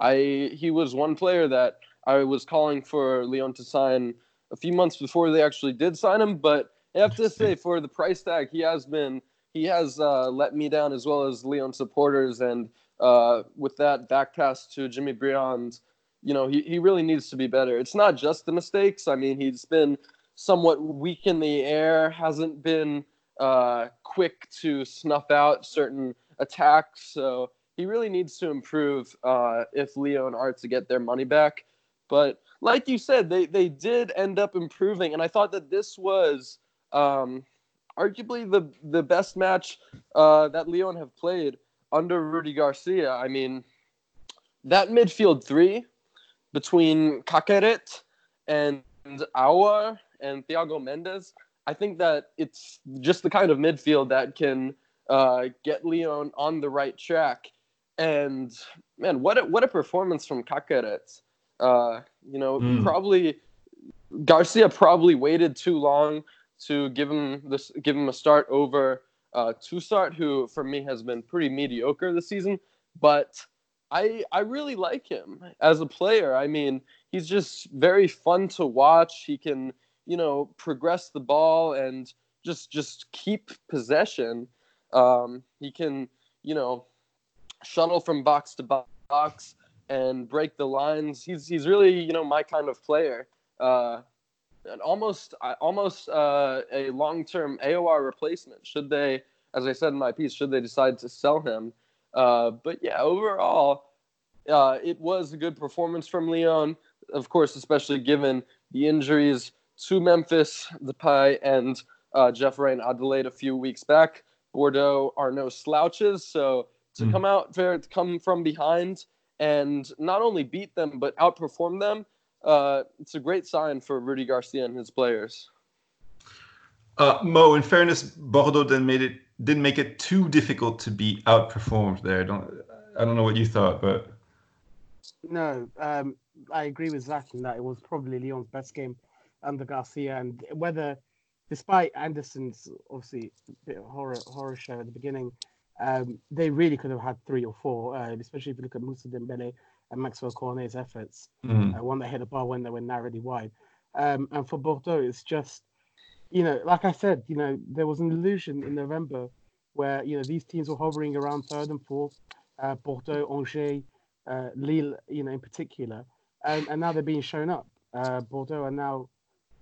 I he was one player that I was calling for Lyon to sign a few months before they actually did sign him, but I have to say for the price tag, he has been he has uh, let me down as well as Lyon supporters, and uh, with that back pass to Jimmy Briand, you know he, he really needs to be better. It's not just the mistakes. I mean, he's been somewhat weak in the air, hasn't been uh, quick to snuff out certain attacks. So he really needs to improve uh, if and Art to get their money back. But like you said, they, they did end up improving. And I thought that this was um, arguably the, the best match uh, that Lyon have played under Rudy Garcia. I mean, that midfield three between Caqueret and Aouar and Thiago Mendes, I think that it's just the kind of midfield that can uh, get Lyon on the right track. And man, what a, what a performance from Caqueret. Uh, you know, Mm. probably Garcia probably waited too long to give him this give him a start over uh, Toussaint, who for me has been pretty mediocre this season. But I I really like him as a player. I mean, he's just very fun to watch. He can you know progress the ball and just just keep possession. Um, he can you know shuttle from box to box and break the lines. He's he's really you know my kind of player. Uh, and almost almost uh, a long term Aouar replacement. Should they, as I said in my piece, should they decide to sell him? Uh, but yeah, overall, uh, it was a good performance from Lyon. Of course, especially given the injuries to Memphis, Depay, and uh, Jeff Reine-Adélaïde a few weeks back. Bordeaux are no slouches, so to Mm. come out there, to come from behind, and not only beat them but outperform them, uh, it's a great sign for Rudy Garcia and his players. Uh, Mo, in fairness, Bordeaux didn't made it didn't make it too difficult to be outperformed there. Don't I don't know what you thought, but No, um, I agree with Zach in that it was probably Lyon's best game under Garcia, and whether, despite Andersen's obviously bit of horror horror show at the beginning, Um, they really could have had three or four, uh, especially if you look at Moussa Dembele and Maxwel Cornet's efforts. Mm. Uh, one that hit the bar when they were narrowly wide. Um, and for Bordeaux, it's just, you know, like I said, you know, there was an illusion in November where, you know, these teams were hovering around third and fourth, uh, Bordeaux, Angers, uh, Lille, you know, in particular. And, and now they're being shown up. Uh, Bordeaux are now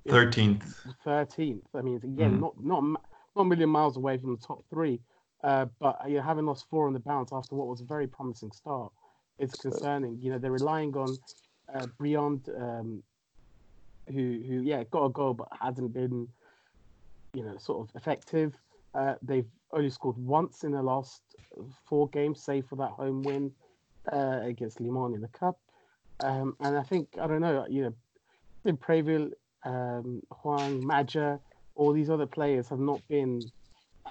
13th. 13th. I mean, again, Mm. not not not a million miles away from the top three, uh, but you know, having lost four on the bounce after what was a very promising start, it's concerning. You know, they're relying on uh, Briand, um, who who yeah got a goal but hasn't been, you know, sort of effective. Uh, they've only scored once in the last four games, save for that home win uh, against Limon in the cup. Um, and I think I don't know, you know, in Preville, um, Hwang, Maja, all these other players have not been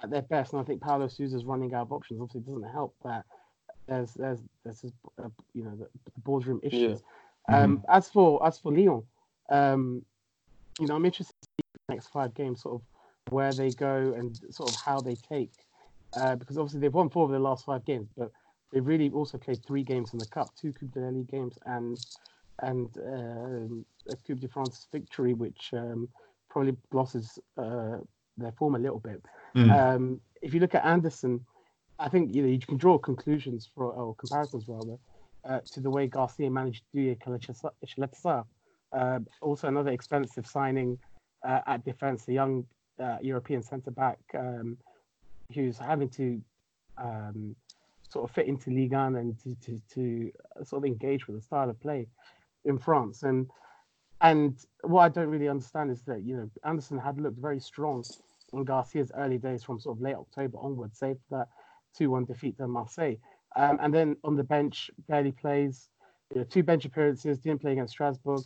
at their best, and I think Paulo Sousa's running out of options. Obviously, doesn't help that there's there's there's this, uh, you know the, the boardroom issues. Um, as for as for Lyon, um, you know, I'm interested to see the next five games, sort of where they go and sort of how they take, uh, because obviously they've won four of their last five games, but they've really also played three games in the cup, two Coupe de la Ligue games, and and um a Coupe de France victory, which um, probably glosses uh, their form a little bit. Mm. Um, if you look at Andersen, I think you know you can draw conclusions for or comparisons rather uh, to the way Garcia managed Duje Ćaleta-Car. Uh, also, another expensive signing uh, at defence, a young uh, European centre back um, who's having to um, sort of fit into Ligue 1 and to, to, to sort of engage with the style of play in France. And and what I don't really understand is that you know Andersen had looked very strong in Garcia's early days from sort of late October onwards, save for that 2-1 defeat to Marseille. Um, and then on the bench, barely plays. You know, two bench appearances, didn't play against Strasbourg.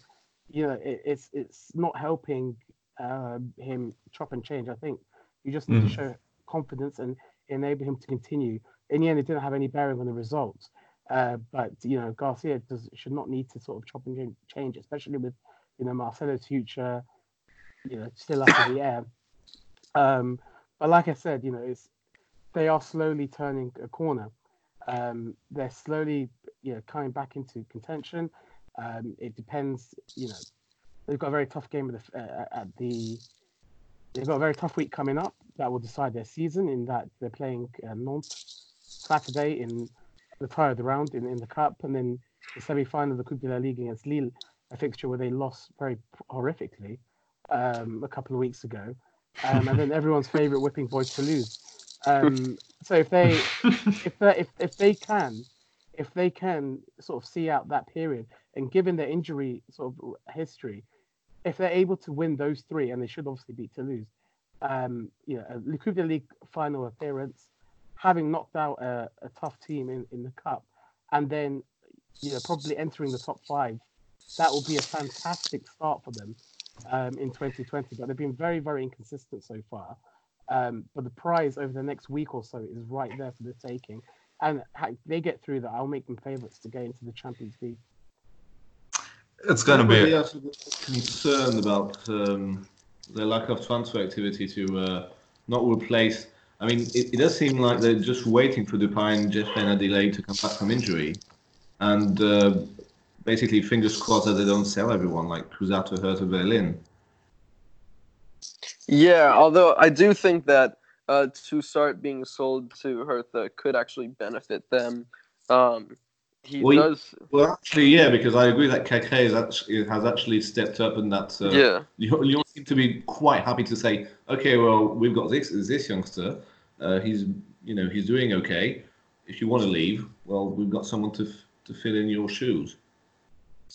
You know, it, it's it's not helping uh, him chop and change. I think you just need Mm. to show confidence and enable him to continue. In the end, it didn't have any bearing on the results. Uh, but you know, Garcia does should not need to sort of chop and change- change, especially with you know Marcelo's future, you know, still up in the air. Um, but like I said, you know, it's they are slowly turning a corner. Um, they're slowly, you know, coming back into contention. Um, it depends, you know, they've got a very tough game at the, uh, at the. They've got a very tough week coming up that will decide their season. In that they're playing uh, Nantes Saturday in the tie of the round in, in the cup, and then the semi-final of the Coupe de la Ligue against Lille, a fixture where they lost very horrifically um, a couple of weeks ago, um, and then everyone's favourite whipping boys to lose. Um, so if they if they if, if they can if they can sort of see out that period and given their injury sort of history if they're able to win those three and they should obviously beat Toulouse um you know a Coupe de League final appearance having knocked out a, a tough team in, in the cup and then you know probably entering the top five that will be a fantastic start for them um, in 2020 but they've been very very inconsistent so far um, but the prize over the next week or so is right there for the taking. And they get through that, I'll make them favourites to get into the Champions League. It's going to Probably be. also concerned about um, the lack of transfer activity to uh, not replace. I mean, it, it does seem like they're just waiting for Depay and Jeff delay to come back from injury, and uh, basically fingers crossed that they don't sell everyone like Cruzato, Hertha, Berlin. Yeah, although I do think that uh, Tousart being sold to Hertha could actually benefit them. Um, he Well, does, Well, actually, yeah, because I agree that Keke is actually, has actually stepped up, and that uh, yeah. you, you seem to be quite happy to say, okay, well, we've got this this youngster. Uh, he's you know he's doing okay. If you want to leave, well, we've got someone to f- to fill in your shoes.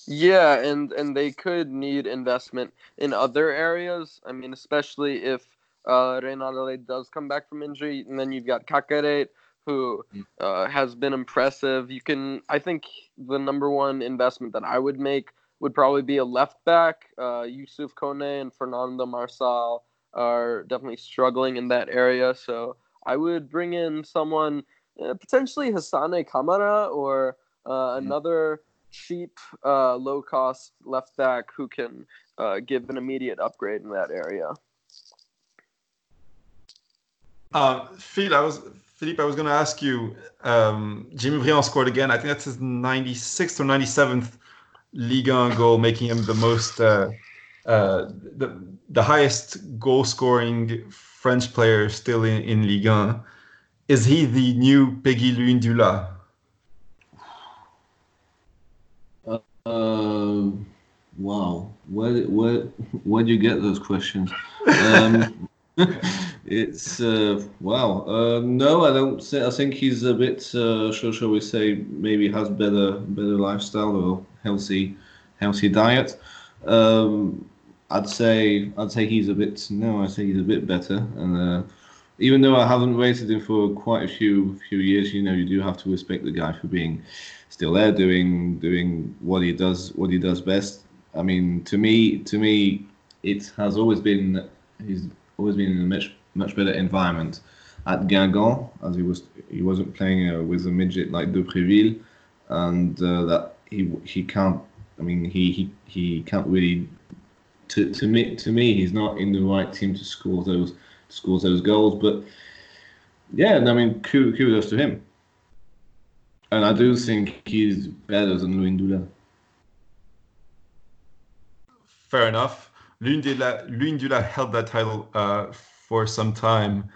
Yeah, and and they could need investment in other areas. I mean, especially if uh, Reynaldo does come back from injury, and then you've got Caqueret, who Mm. uh, has been impressive. You can, I think, the number one investment that I would make would probably be a left back. Uh, Youssouf Koné and Fernando Marçal are definitely struggling in that area, so I would bring in someone uh, potentially Hassane Kamara or uh, another cheap, uh, low cost left back who can uh, give an immediate upgrade in that area. Uh, Phil, I was Philippe, I was going to ask you. Um, Jimmy Briand scored again. I think that's his 96th or 97th Ligue 1 goal, making him the most, uh, uh, the, the highest goal scoring French player still in, in Ligue 1. Is he the new Péguy Luyindula? Uh, wow, where where where do you get those questions? Um, it's uh, wow. Uh, no, I don't. Say, I think he's a bit. Uh, shall, shall we say maybe has better better lifestyle or healthy healthy diet. Um, I'd say I'd say he's a bit. No, I say he's a bit better. And uh, even though I haven't rated him for quite a few few years, you know, you do have to respect the guy for being still there doing doing what he does what he does best. I mean, to me, to me, it has always been he's always been in a much much better environment at Guingamp as he was he wasn't playing uh, with a midget like de Préville, and uh, that he he can't. I mean, he he, he can't really. To, to me, to me, he's not in the right team to score those score those goals. But yeah, I mean, kudos to him. And I do think he's better than Luyindula. Fair enough. Luyindula held that title uh, for some time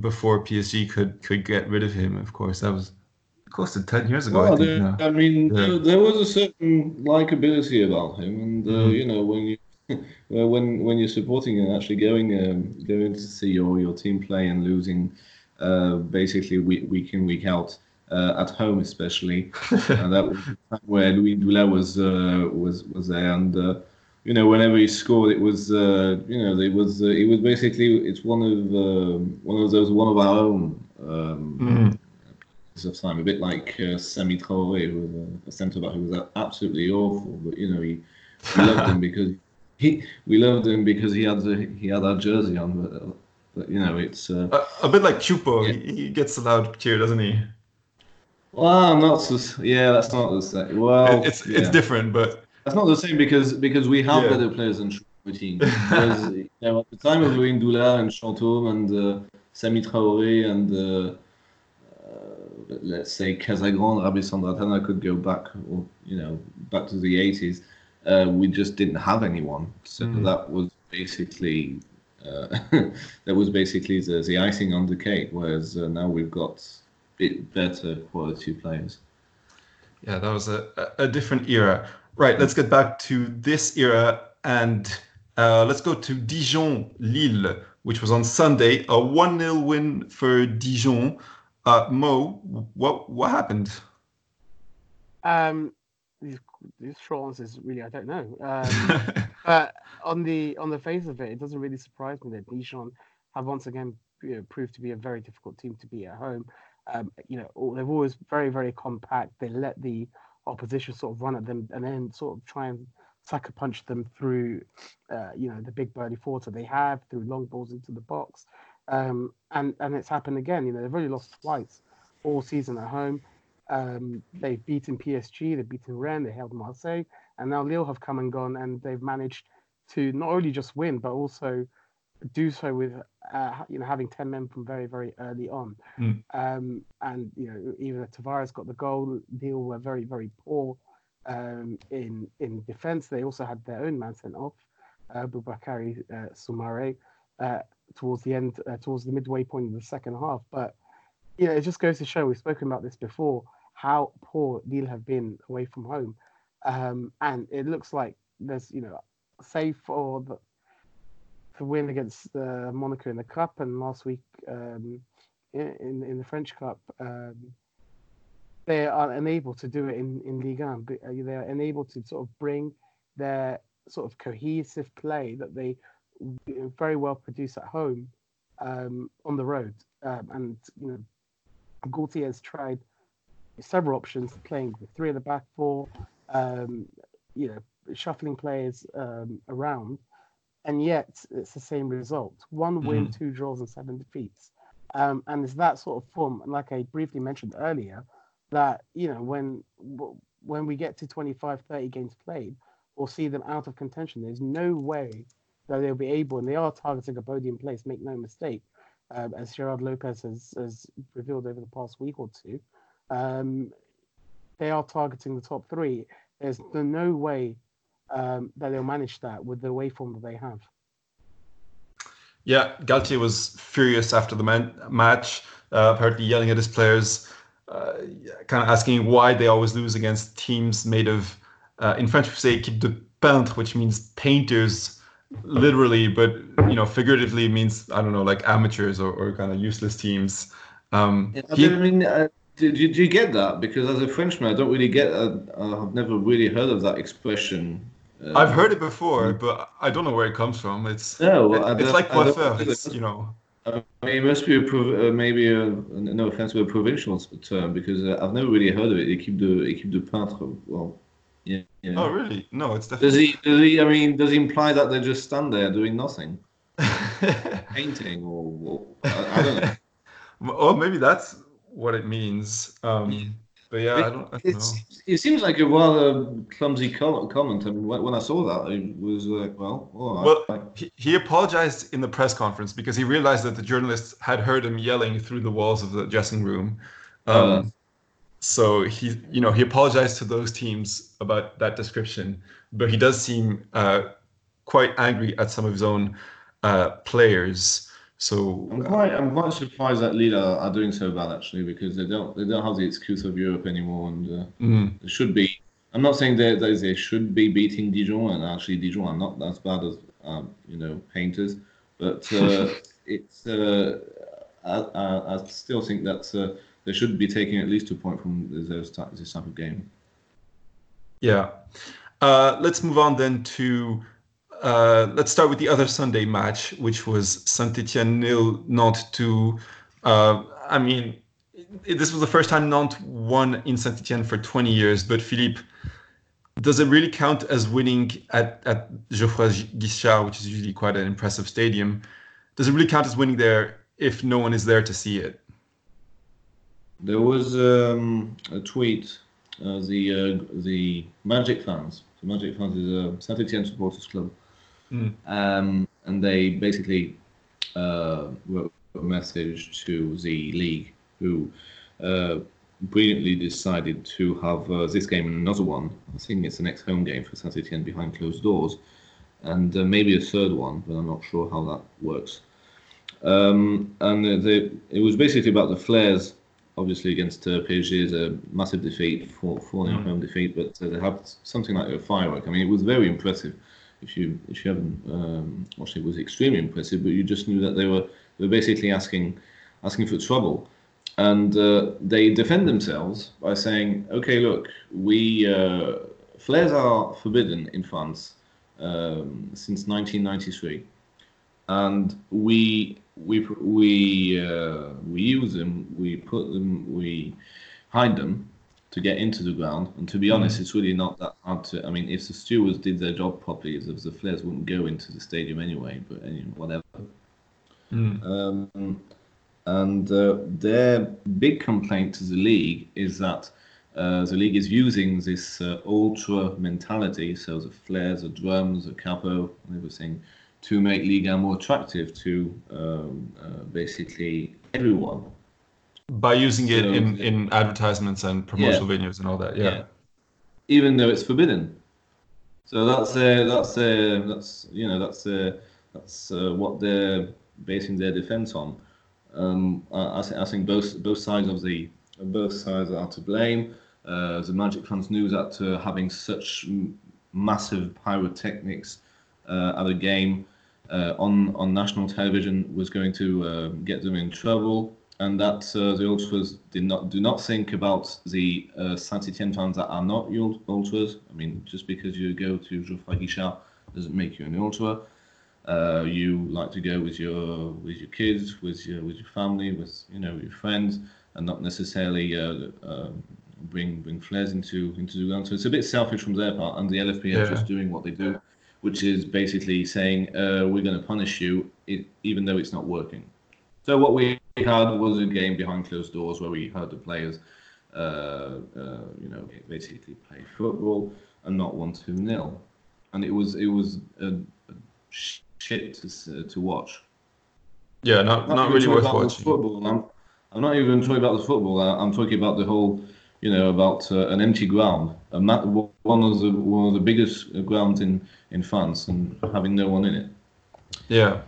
before PSG could could get rid of him. Of course, that was close to ten years ago. Well, I, think, there, I mean, yeah. there, there, was a certain likability about him, and uh, mm-hmm. you know when you when when you're supporting and actually going um, going to see your your team play and losing uh, basically week, week in week out uh, at home especially. and that was where Luyindula was uh, was was there, and uh, you know whenever he scored, it was uh, you know it was uh, it was basically it's one of um, one of those one of our own. Um, mm. Of time, a bit like uh, Sammy Traoré, who was a, a centre back who was absolutely awful, but you know he, he loved him because he we loved him because he had the, he had our jersey on, but, but you know it's uh, a, a, bit like Choupo. Yeah. He, he, gets a loud cheer, doesn't he? Well, not so. Yeah, that's not the same. Well, it's yeah. it's different, but that's not the same because because we have yeah. better players than Choupo-Moting. because you know, at the time of Luyindula and Chantôme and uh, Sammy Traoré and uh, uh, let's say Casagrande, Rabésandratana could go back, or you know, back to the 80s. Uh, we just didn't have anyone, so mm. that was basically uh, that was basically the, the icing on the cake. Whereas uh, now we've got bit better quality players. Yeah, that was a, a different era. Right, let's get back to this era and uh, let's go to Dijon Lille, which was on Sunday, a 1 0 win for Dijon. Uh, Mo, what what happened? Um, these, these short answers really I don't know. Um, but on the on the face of it, it doesn't really surprise me that Dijon have once again you know, proved to be a very difficult team to beat at home. Um, you know, they've always very, very compact. They let the opposition sort of run at them and then sort of try and sucker punch them through, uh, you know, the big birdie that they have through long balls into the box. Um, and and it's happened again. You know, they've only lost twice all season at home. Um, they've beaten PSG, they've beaten Rennes, they held Marseille, and now Lille have come and gone, and they've managed to not only just win but also do so with uh, you know having 10 men from very very early on. Mm. um, and you know even if Tavares got the goal Lille were very very poor um, in in defense. They also had their own man sent off uh, Boubakary uh, Soumaré uh, towards the end uh, towards the midway point of the second half. But you know it just goes to show we've spoken about this before how poor Lille have been away from home. Um, and it looks like there's you know save for the win against uh, Monaco in the cup, and last week um, in in the French Cup, um, they are unable to do it in in Ligue 1. Uh, they are unable to sort of bring their sort of cohesive play that they very well produce at home um, on the road. Um, and you know, Galtier has tried several options, playing with three of the back four, um, you know, shuffling players um, around and yet it's the same result: one win, mm-hmm. two draws, and seven defeats. Um, and it's that sort of form, like I briefly mentioned earlier, that you know when when we get to 25, 30 games played, we'll see them out of contention. There's no way that they'll be able, and they are targeting a podium place. Make no mistake. um, as Gerard Lopez has, has revealed over the past week or two, um, they are targeting the top three. There's no way um, that they'll manage that with the away form that they have. Yeah, Galtier was furious after the man- match, uh, apparently yelling at his players, uh, kind of asking why they always lose against teams made of, uh, in French we say équipe de peintres, which means painters, literally, but you know, figuratively means I don't know, like amateurs or, or kind of useless teams. Um, yeah, he, I mean, uh, do, do, you get that? Because as a Frenchman, I don't really get. Uh, I've never really heard of that expression. Uh, I've heard it before, but I don't know where it comes from. It's no, it, it's like coiffeur. It's, you know. I mean, it must be a uh, maybe a, no offense, but a provincial term because uh, I've never really heard of it. Équipe de équipe de peintre. Well, yeah, yeah. Oh really? No, it's definitely. Does he? Does he? I mean, does he imply that they just stand there doing nothing, painting, or, or I, I, don't know. Or maybe that's what it means. Um, but yeah, it, I don't, I don't know. It seems like a rather clumsy comment. I mean, when I saw that, it was like, well, well, he, he apologized in the press conference because he realized that the journalists had heard him yelling through the walls of the dressing room. Um, uh, so he, you know, he apologized to those teams about that description, but he does seem uh, quite angry at some of his own uh, players. So I'm quite I'm quite surprised that Lille are doing so bad actually because they don't they don't have the excuse of Europe anymore and uh, mm. they should be. I'm not saying that they, they should be beating Dijon and actually Dijon are not as bad as um, you know painters, but uh, it's uh, I, I, I, still think that uh, they should be taking at least two points from this, this type of game. Yeah, uh, let's move on then to uh, let's start with the other Sunday match, which was Saint Etienne nil, Nantes two. Uh, I mean, this was the first time Nantes won in Saint Etienne for 20 years. But Philippe, does it really count as winning at, at Geoffroy Guichard, which is usually quite an impressive stadium? Does it really count as winning there if no one is there to see it? There was um, a tweet. Uh, the uh, the Magic fans. The Magic fans is a Saint Etienne supporters club Mm. Um, and they basically uh, wrote a message to the league, who uh, brilliantly decided to have uh, this game and another one. I think it's the next home game for Saint Etienne behind closed doors, and uh, maybe a third one, but I'm not sure how that works. Um, and they, it was basically about the flares obviously against uh, PSG is a massive defeat, 4 4 mm. home defeat, but uh, they have something like a firework. I mean, it was very impressive if you if you haven't um, watched it, was extremely impressive. But you just knew that they were they were basically asking asking for trouble, and uh, they defend themselves by saying, "Okay, look, we uh, flares are forbidden in France um, since 1993, and we we we uh, we use them, we put them, we hide them." To get into the ground. And to be honest, mm. it's really not that hard to. I mean, if the stewards did their job properly, the, the flares wouldn't go into the stadium anyway. But anyway, whatever. Mm. Um, and uh, their big complaint to the league is that uh, the league is using this uh, ultra mentality, so the flares, the drums, the capo, and everything, to make Liga more attractive to um, uh, basically everyone by using it so, in, in advertisements and promotional yeah. videos and all that. Yeah. yeah. Even though it's forbidden. So that's uh, that's uh, that's you know that's uh, that's uh, what they're basing their defense on. Um, I, I, think both both sides of the both sides are to blame. Uh, the Magic fans knew that uh, having such massive pyrotechnics uh, at a game uh, on on national television was going to uh, get them in trouble and that uh, the ultras did not do not think about the uh, Saint Etienne fans that are not ultras. I mean, just because you go to Geoffroy Guichard doesn't make you an ultra. Uh, you like to go with your with your kids, with your with your family, with you know your friends, and not necessarily uh, um, bring bring flares into into the ground. So it's a bit selfish from their part, and the LFP yeah. are just doing what they do, which is basically saying uh, we're going to punish you, it, even though it's not working. So what we had was a game behind closed doors where we heard the players, uh, uh, you know, basically play football and not one to nil, and it was it was a, a shit to to watch. Yeah, not not, even really worth about watching. Football. I'm, I'm not even talking about the football. I- I'm talking about the whole, you know, about uh, an empty ground. A ma- one of the one of the biggest grounds in in France, and having no one in it. Yeah,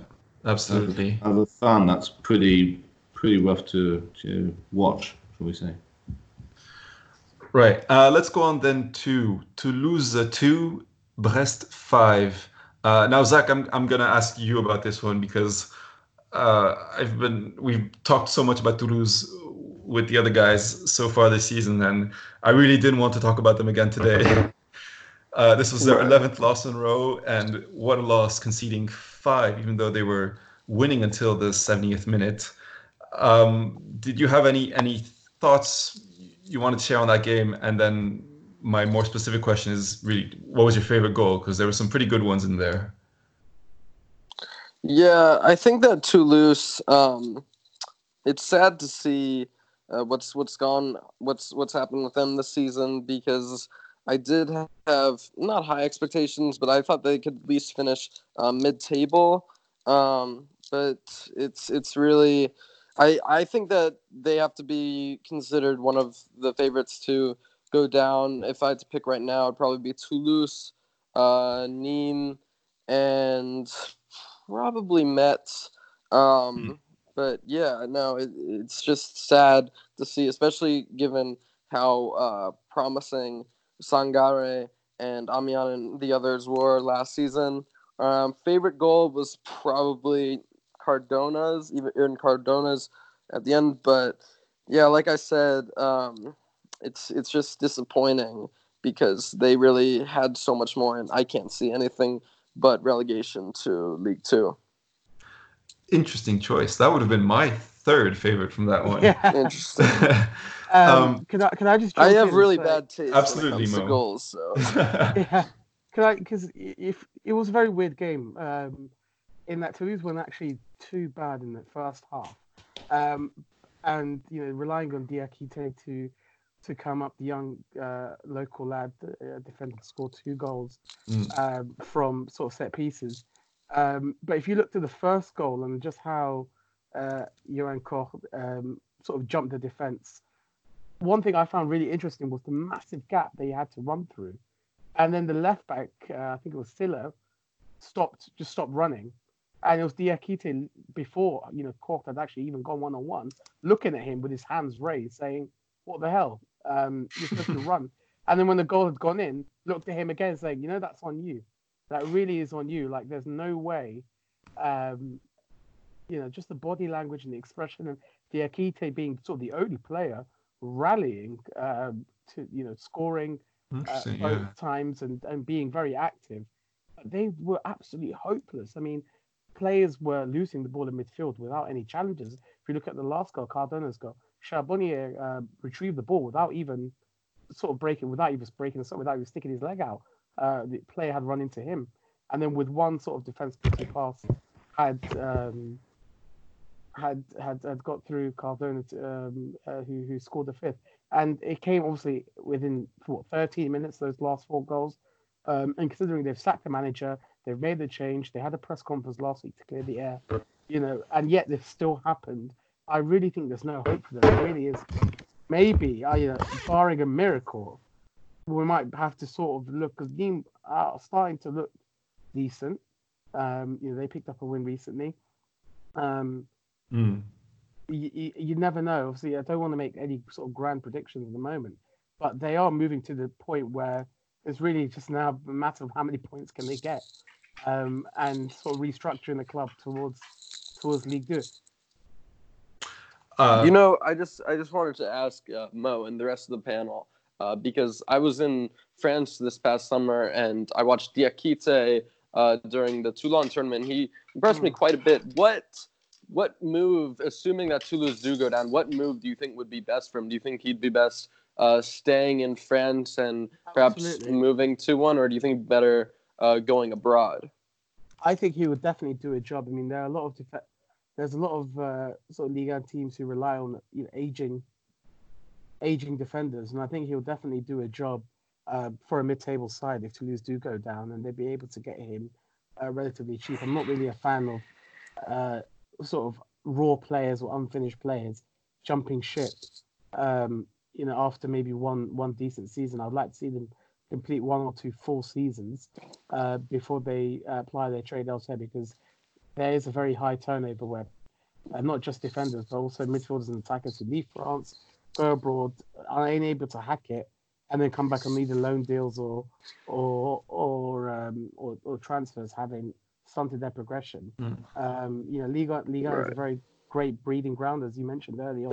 absolutely. As a fan, that's pretty pretty rough to to watch, shall we say? Right. Uh, let's go on then to Toulouse uh, two, Brest five. Uh, now, Zach, I'm I'm gonna ask you about this one because uh, I've been we've talked so much about Toulouse with the other guys so far this season, and I really didn't want to talk about them again today. Uh, this was their 11th loss in a row, and what a loss, conceding five, even though they were winning until the 70th minute. Um, did you have any any thoughts you wanted to share on that game? And then my more specific question is really, what was your favorite goal? Because there were some pretty good ones in there. Yeah, I think that Toulouse. Um, it's sad to see uh, what's what's gone, what's what's happened with them this season because I did have not high expectations, but I thought they could at least finish uh, mid-table. Um, but it's it's really, I I think that they have to be considered one of the favorites to go down. If I had to pick right now, it'd probably be Toulouse, uh, Nîmes, and probably Metz. Um, But yeah, no, it, it's just sad to see, especially given how uh, promising Sangare and Amian and the others were last season. Um, favorite goal was probably Cardona's, even in Cardona's at the end. But yeah, like I said, um, it's it's just disappointing because they really had so much more, and I can't see anything but relegation to League Two. Interesting choice. That would have been my third favorite from that one. Yeah. Interesting. Um, Um, can I can I just? I have really say- bad taste Absolutely, when it comes to goals. So Yeah, can I? Because if it was a very weird game, um, in that Toulouse weren't actually too bad in the first half, um, and you know relying on Diakite to to come up, the young uh, local lad, uh, defender, scored two goals Mm. um, from sort of set pieces. Um, but if you look to the first goal and just how uh, Johan Koch um, sort of jumped the defense, one thing I found really interesting was the massive gap they had to run through. And then the left back, uh, I think it was Silla, stopped, just stopped running. And it was Diakite before, you know, Koch had actually even gone one on one, looking at him with his hands raised, saying, What the hell? Um, you're supposed to run. And then when the goal had gone in, looked at him again, saying, You know, that's on you. That really is on you. Like, there's no way, um, you know, just the body language and the expression, and Diakite being sort of the only player rallying um, to, you know, scoring uh, both yeah. times and, and being very active. They were absolutely hopeless. I mean, players were losing the ball in midfield without any challenges. If you look at the last goal, Cardona's goal, Charbonnier uh, retrieved the ball without even sort of breaking, without even breaking the without even sticking his leg out. Uh, the player had run into him, and then with one sort of defense pass, had um, had had had got through Cardona, to, um, uh, who who scored the fifth, and it came obviously within what 13 minutes. Those last four goals, um, and considering they've sacked the manager, they've made the change. They had a press conference last week to clear the air, you know, and yet this still happened. I really think there's no hope for them. It really is. Maybe, uh, you know, barring a miracle, we might have to sort of look because Nîmes are starting to look decent. Um, you know, they picked up a win recently. Um, Mm. you, you, you never know. Obviously, I don't want to make any sort of grand predictions at the moment, but they are moving to the point where it's really just now a matter of how many points can they get, um, and sort of restructuring the club towards towards League Two. Uh, you know, I just I just wanted to ask uh, Mo and the rest of the panel uh, because I was in France this past summer and I watched Diakite uh, during the Toulon tournament. He impressed me Mm. quite a bit. What what move, assuming that Toulouse do go down, what move do you think would be best for him? Do you think he'd be best uh, staying in France and perhaps Absolutely. moving to one, or do you think better uh, going abroad? I think he would definitely do a job. I mean, there are a lot of def- there's a lot of uh, sort of Liga teams who rely on you know aging aging defenders, and I think he'll definitely do a job uh, for a mid-table side if Toulouse do go down, and they'd be able to get him uh, relatively cheap. I'm not really a fan of uh, sort of raw players or unfinished players jumping ship. Um, you know, after maybe one one decent season, I'd like to see them complete one or two full seasons uh, before they uh, apply their trade elsewhere because there is a very high turnover where uh, not just defenders but also midfielders and attackers who leave France, go abroad, are unable to hack it, and then come back on either loan deals or or or um, or, or transfers, having stunted their progression. Mm. Um, you know, Liga Liga is a very great breeding ground, as you mentioned earlier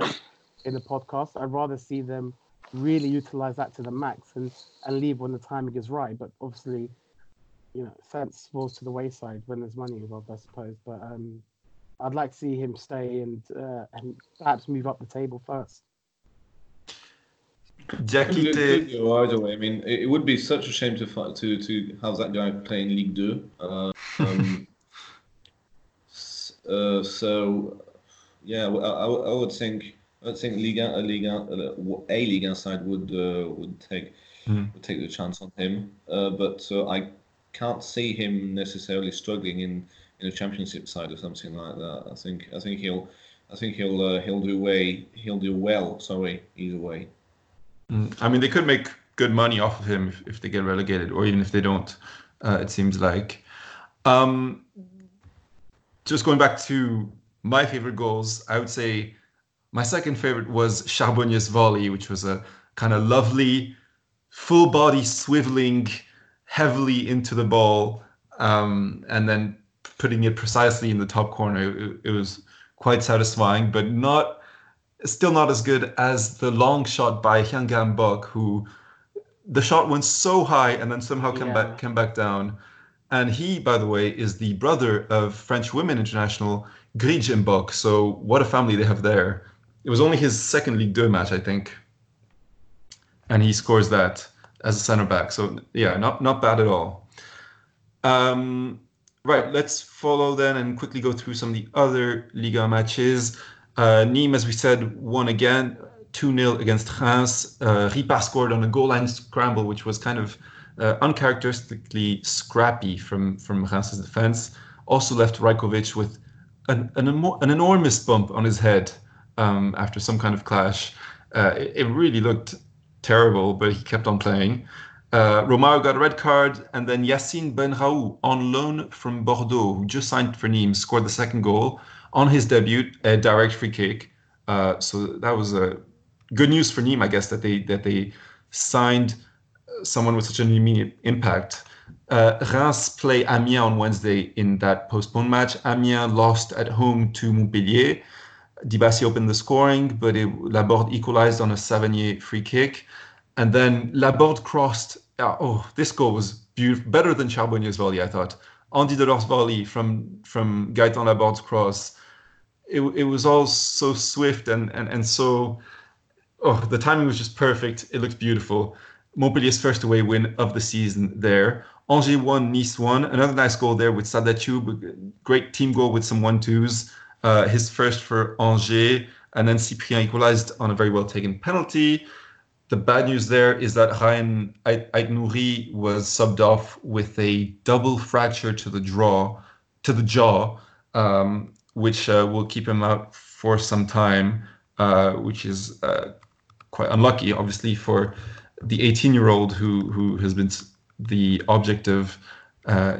in the podcast. I'd rather see them really utilize that to the max and and leave when the timing is right. But obviously, you know, sense falls to the wayside when there's money involved, I suppose. But um, I'd like to see him stay and uh, and perhaps move up the table first. Jackie, Good- t'es- good either way. I mean, it, it would be such a shame to fi- to to have that guy play in Ligue 2. Uh, um, uh, so, yeah, I, I I would think I would think Liga a Liga a Liga side would uh, would take Mhm. would take the chance on him. Uh, but uh, I can't see him necessarily struggling in in a championship side or something like that. I think I think he'll I think he'll uh, he'll do way he'll do well. Sorry, either way. Mm, I mean, they could make good money off of him if, if they get relegated, or even if they don't. Uh, it seems like. Um, just going back to my favorite goals, I would say my second favorite was Charbonnier's volley, which was a kind of lovely, full body swiveling heavily into the ball, um, and then putting it precisely in the top corner. It, it was quite satisfying, but not still not as good as the long shot by Hianga'a Mbock, who the shot went so high and then somehow came Yeah. back came back down. And he, by the way, is the brother of French women international Griedge Mbock. So what a family they have there. It was only his second League 2 match, I think. And he scores that as a center back. So yeah, not not bad at all. Um, right, let's follow then and quickly go through some of the other Liga matches. Uh, Nîmes, as we said, won again, 2 0 against Reims. Uh, Ripart scored on a goal line scramble, which was kind of uh, uncharacteristically scrappy from, from Reims' defense. Also left Rajkovic with an, an, an enormous bump on his head um, after some kind of clash. Uh, it, it really looked terrible, but he kept on playing. Uh, got a red card, and then Yassine Benrahou, on loan from Bordeaux, who just signed for Nîmes, scored the second goal on his debut, a direct free kick. Uh, so that was a good news for Nîmes, I guess, that they that they signed someone with such an immediate impact. Uh, Reims play Amiens on Wednesday in that postponed match. Amiens lost at home to Montpellier. Dibassy opened the scoring, but it, Laborde equalized on a Savanier free kick. And then Laborde crossed. Uh, oh, this goal was beautiful, better than Charbonnier's volley, I thought. Andy Delort' volley from from Gaëtan Laborde's cross. It, it was all so swift and, and, and so. Oh, the timing was just perfect. It looked beautiful. Montpellier's first away win of the season there. Angers won, Nice won. Another nice goal there with Sada Thioub. Great team goal with some one-twos. Uh, his first for Angers. And then Cyprien equalized on a very well taken penalty. The bad news there is that Rayan Aït-Nouri was subbed off with a double fracture to the draw, to the jaw, um, which uh, will keep him out for some time, uh, which is uh, quite unlucky, obviously, for the 18-year-old who who has been the object of uh,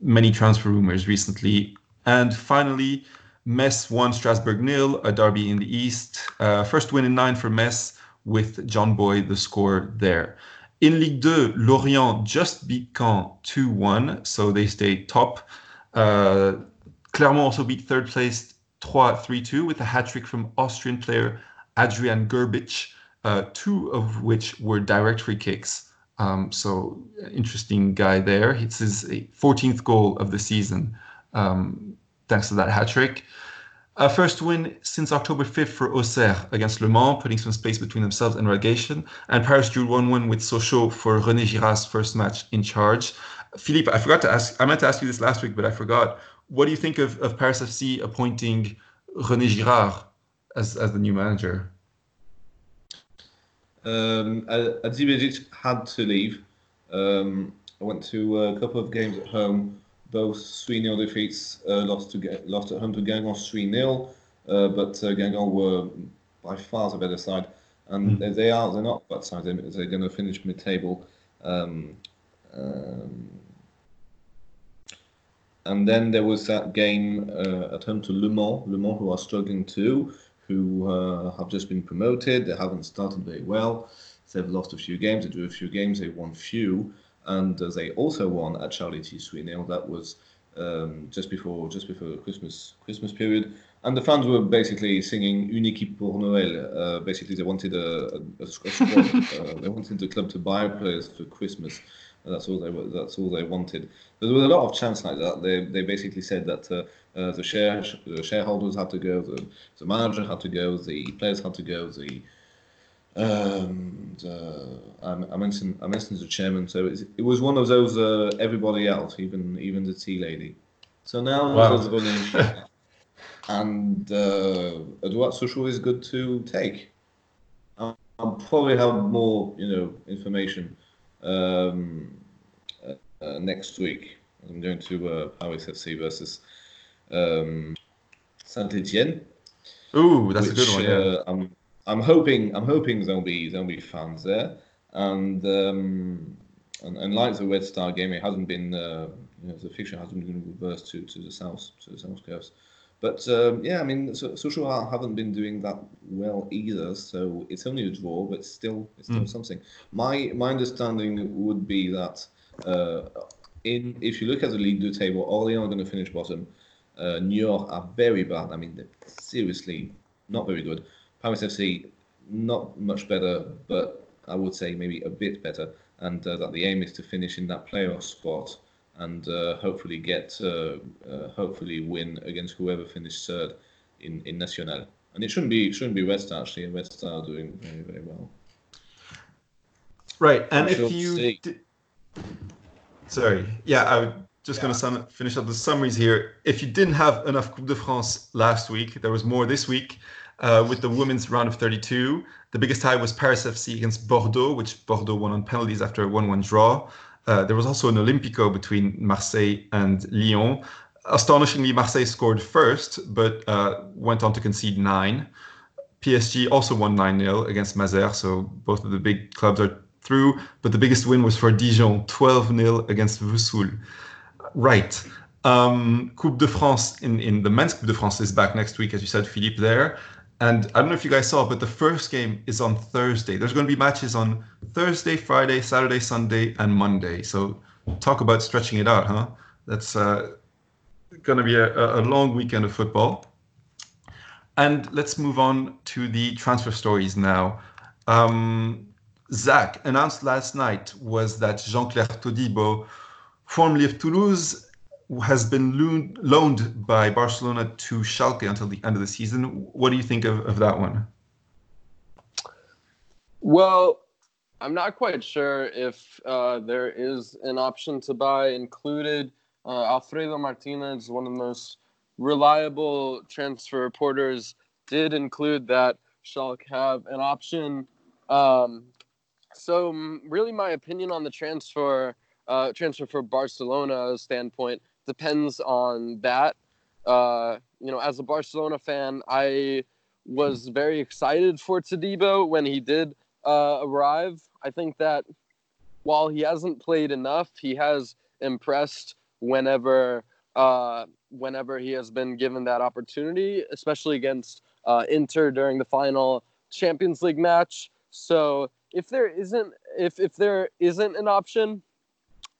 many transfer rumors recently. And finally, Metz won Strasbourg nil, a derby in the East. Uh, first win in nine for Metz with John Boye the score there. In Ligue 2, Lorient just beat Caen 2-1, so they stay top. Uh, Clermont also beat third place 3-2 with a hat trick from Austrian player Adrian Grbić, uh, two of which were direct free kicks. Um, so interesting guy there. It's his 14th goal of the season, um, thanks to that hat trick. Uh, first win since October 5th for Auxerre against Le Mans, putting some space between themselves and relegation. And Paris drew 1-1 with Sochaux for René Girard's first match in charge. Philippe, I forgot to ask. I meant to ask you this last week, but I forgot. What do you think of, of Paris FC appointing René Girard as, as the new manager? Um, Adzibejic had to leave. Um, I went to a couple of games at home, both 3 0 defeats, uh, lost to lost at home to Guingamp 3 0, uh, but uh, Guingamp were by far the better side. And mm. they are, they're not bad side, they're, they're going to finish mid table. Um, um, and then there was that game uh, at home to Le Mans, Le Mans who are struggling too, who uh, have just been promoted. They haven't started very well. They've lost a few games. They drew a few games. They won few, and uh, they also won at Charléty 3 0. That was um, just before just before the Christmas Christmas period. And the fans were basically singing "Une équipe pour Noël." Uh, basically, they wanted a, a, a squad. uh, they wanted the club to buy players for Christmas. That's all they were. That's all they wanted. There was a lot of chants like that. They they basically said that uh, uh, the share the shareholders had to go, the, the manager had to go, the players had to go, the um, the, I, I, mentioned I mentioned the chairman. So it, it was one of those uh, everybody else, even even the tea lady. So now wow. and uh, Eduard is good to take. I'll, I'll probably have more you know information um, uh, uh, next week. I'm going to uh, Paris FC versus um, Saint Etienne. Ooh, that's which, a good one. Yeah. Uh, I'm, I'm hoping I'm hoping there'll be there'll be fans there, and um, and, and like the Red Star game, it hasn't been uh, you know, the fixture hasn't been reversed to, to the south to the south coast. But um, yeah, I mean, so, Sochaux haven't been doing that well either. So it's only a draw, but still, it's still mm. something. My my understanding would be that uh, in if you look at the League Two table, Orléans are going to finish bottom. Uh, York are very bad. I mean, they're seriously not very good. Paris FC not much better, but I would say maybe a bit better. And uh, that the aim is to finish in that playoff spot and uh, hopefully get uh, uh, hopefully win against whoever finished third in, in National. And it shouldn't be it shouldn't be Red Star actually. Red Star are doing very very well. Right, and if you sorry, yeah, I was just yeah. going to finish up the summaries here. If you didn't have enough Coupe de France last week, there was more this week. Uh, with the women's round of 32. The biggest tie was Paris FC against Bordeaux, which Bordeaux won on penalties after a 1 1 draw. Uh, there was also an Olympico between Marseille and Lyon. Astonishingly, Marseille scored first, but uh, went on to concede nine. PSG also won 9 0 against Mazères, so both of the big clubs are through. But the biggest win was for Dijon, 12 0 against Vesoul. Right. Um, Coupe de France in, in the men's Coupe de France is back next week, as you said, Philippe, there. And I don't know if you guys saw, but the first game is on Thursday. There's going to be matches on Thursday, Friday, Saturday, Sunday, and Monday. So talk about stretching it out, huh? That's uh, going to be a, a long weekend of football. And let's move on to the transfer stories now. Um, Zach announced last night was that Jean-Clair Todibo, formerly of Toulouse, has been loaned, loaned by Barcelona to Schalke until the end of the season. What do you think of, of that one? Well, I'm not quite sure if uh, there is an option to buy included. Uh, Alfredo Martinez, one of the most reliable transfer reporters, did include that Schalke have an option. Um, so, really, my opinion on the transfer uh, transfer for Barcelona standpoint depends on that. Uh, you know, as a Barcelona fan, I was very excited for Todibo when he did uh, arrive. I think that while he hasn't played enough, he has impressed whenever uh, whenever he has been given that opportunity, especially against uh, Inter during the final Champions League match. So if there isn't if if there isn't an option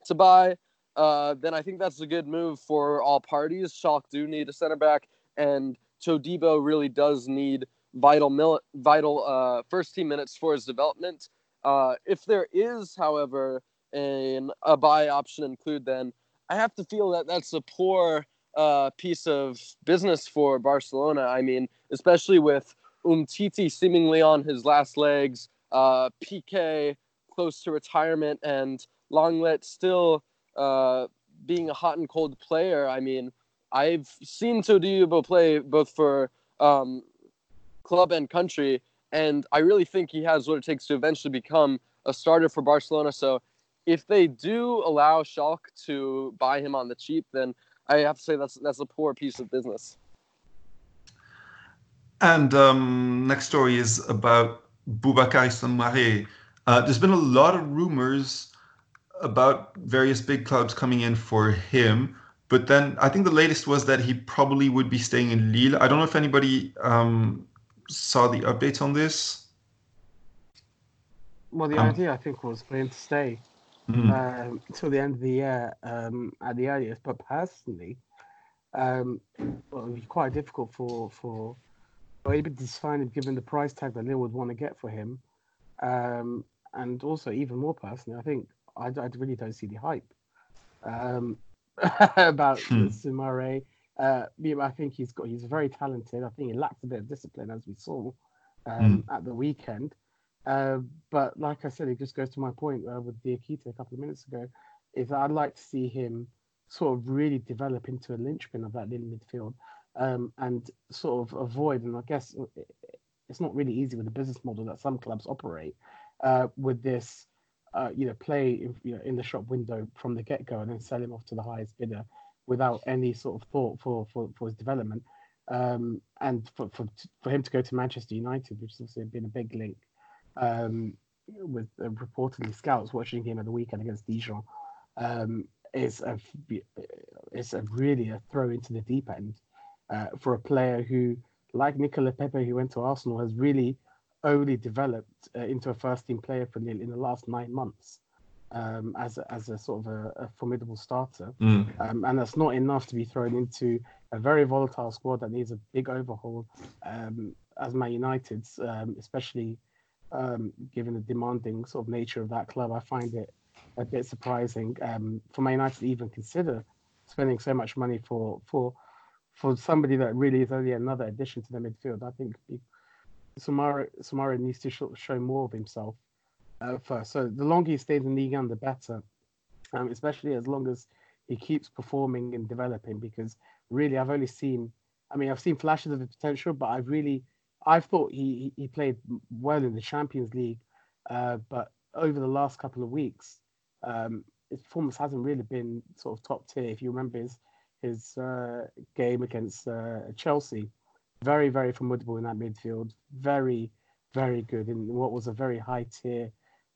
to buy, uh, then I think that's a good move for all parties. Schalke do need a center back, and Todibo really does need vital mil- vital uh, first team minutes for his development. Uh, if there is, however, an, a buy option include, then I have to feel that that's a poor uh, piece of business for Barcelona. I mean, especially with Umtiti seemingly on his last legs, uh, Piqué close to retirement, and Lenglet still uh, being a hot and cold player, I mean, I've seen Todibo play both for um, club and country, and I really think he has what it takes to eventually become a starter for Barcelona. So if they do allow Schalke to buy him on the cheap, then I have to say that's that's a poor piece of business. And um, next story is about Boubakary Soumaré. Uh, there's been a lot of rumors about various big clubs coming in for him, but then I think the latest was that he probably would be staying in Lille. I don't know if anybody um, saw the updates on this. Well, the Um, idea I think was for him to stay Mhm. um, till the end of the year um, at the earliest. But personally, um, well, it would be quite difficult for for or even to find him given the price tag that Lille would want to get for him. Um, and also, even more personally, I think I, I really don't see the hype um, about Hmm. Soumaré. Uh, I think he's got he's very talented. I think he lacks a bit of discipline, as we saw um, at the weekend. Uh, but like I said, it just goes to my point uh, with Diakite a couple of minutes ago, is that I'd like to see him sort of really develop into a linchpin of that little midfield um, and sort of avoid, and I guess it's not really easy with the business model that some clubs operate uh, with this, uh, you know, play in, you know, in the shop window from the get go and then sell him off to the highest bidder without any sort of thought for, for, for his development. Um, and for, for, for him to go to Manchester United, which has also been a big link um, with uh, reportedly scouts watching him at the weekend against Dijon, um, is a is a really a throw into the deep end uh, for a player who, like Nicolas Pépé, who went to Arsenal, has really only developed uh, into a first team player for Lille in the last nine months. Um, as a, as a sort of a, a formidable starter, Mm. um, and that's not enough to be thrown into a very volatile squad that needs a big overhaul, um, as Man United's, um, especially um, given the demanding sort of nature of that club. I find it a bit surprising um, for Man United to even consider spending so much money for for for somebody that really is only another addition to the midfield. I think Samara Samara needs to show, more of himself uh, first. So the longer he stays in the 1, the better, um, especially as long as he keeps performing and developing. Because really, I've only seen, I mean, I've seen flashes of his potential, but I've really, I've thought he he he played well in the Champions League, uh, but over the last couple of weeks, um, his performance hasn't really been sort of top tier. If you remember his his uh, game against uh, Chelsea, very very formidable in that midfield, very very good in what was a very high tier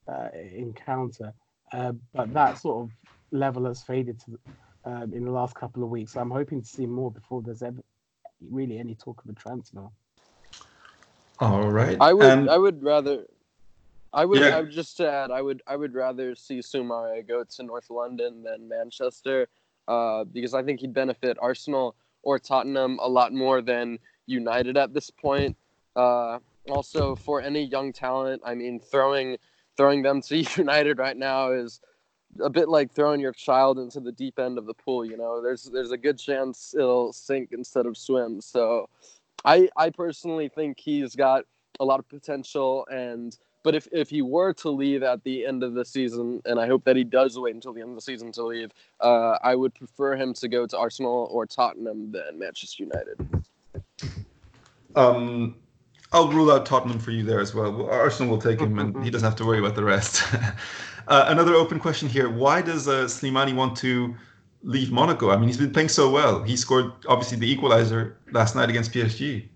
uh, encounter. Uh, but that sort of level has faded to, um, in the last couple of weeks. So I'm hoping to see more before there's ever really any talk of a transfer. All right. I would And- I would rather I would Yeah. I would just to add I would I would rather see Soumaré go to North London than Manchester uh, because I think he'd benefit Arsenal or Tottenham a lot more than United at this point. Uh, also for any young talent, I mean throwing throwing them to United right now is a bit like throwing your child into the deep end of the pool, you know. There's there's a good chance it'll sink instead of swim. So I I personally think he's got a lot of potential and but if, if he were to leave at the end of the season, and I hope that he does wait until the end of the season to leave, uh, I would prefer him to go to Arsenal or Tottenham than Manchester United. Um, I'll rule out Tottenham for you there as well. Well, Arsenal will take him, and he doesn't have to worry about the rest. uh, another open question here: Why does uh, Slimani want to leave Monaco? I mean, he's been playing so well. He scored obviously the equalizer last night against PSG.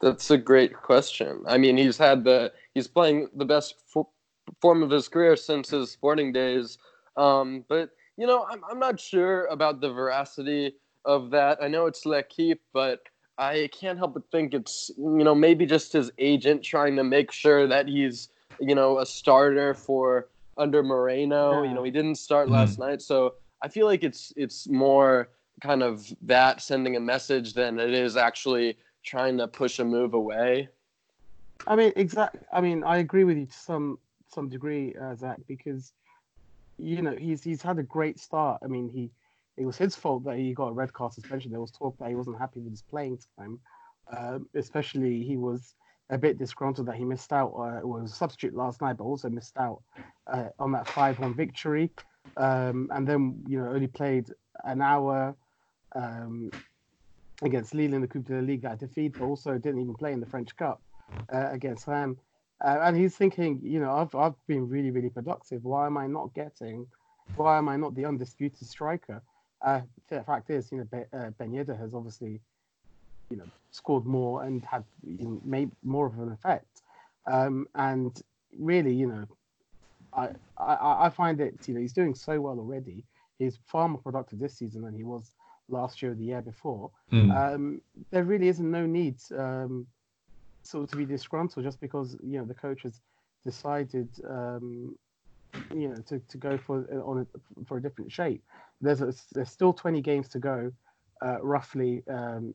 That's a great question. I mean, he's had the he's playing the best fo- form of his career since his sporting days. Um, but you know, I'm I'm not sure about the veracity of that. I know it's L'Equipe, but I can't help but think it's you know maybe just his agent trying to make sure that he's you know a starter for under Moreno. You know, he didn't start last night, so I feel like it's it's more kind of that sending a message than it is actually trying to push a move away. I mean, exactly. I mean, I agree with you to some some degree, uh, Zach, because you know he's he's had a great start. I mean, he it was his fault that he got a red card suspension. There was talk that he wasn't happy with his playing time, um, especially he was a bit disgruntled that he missed out. Uh, was a substitute last night, but also missed out uh, on that five-one victory, um, and then you know only played an hour. Um, against Lille in the Coupe de la Ligue at defeat, but also didn't even play in the French Cup uh, against Rennes. Uh, and he's thinking, you know, I've I've been really really productive. Why am I not getting? Why am I not the undisputed striker? Uh, the fact is, you know, Be- uh, Ben Yedder has obviously, you know, scored more and had you know, made more of an effect. Um, and really, you know, I, I I find it, you know, he's doing so well already. He's far more productive this season than he was last year or the year before. Mm. Um, there really isn't no need um, sort of to be disgruntled just because you know the coach has decided um, you know to, to go for on a, for a different shape. There's a, there's still 20 games to go, uh, roughly um,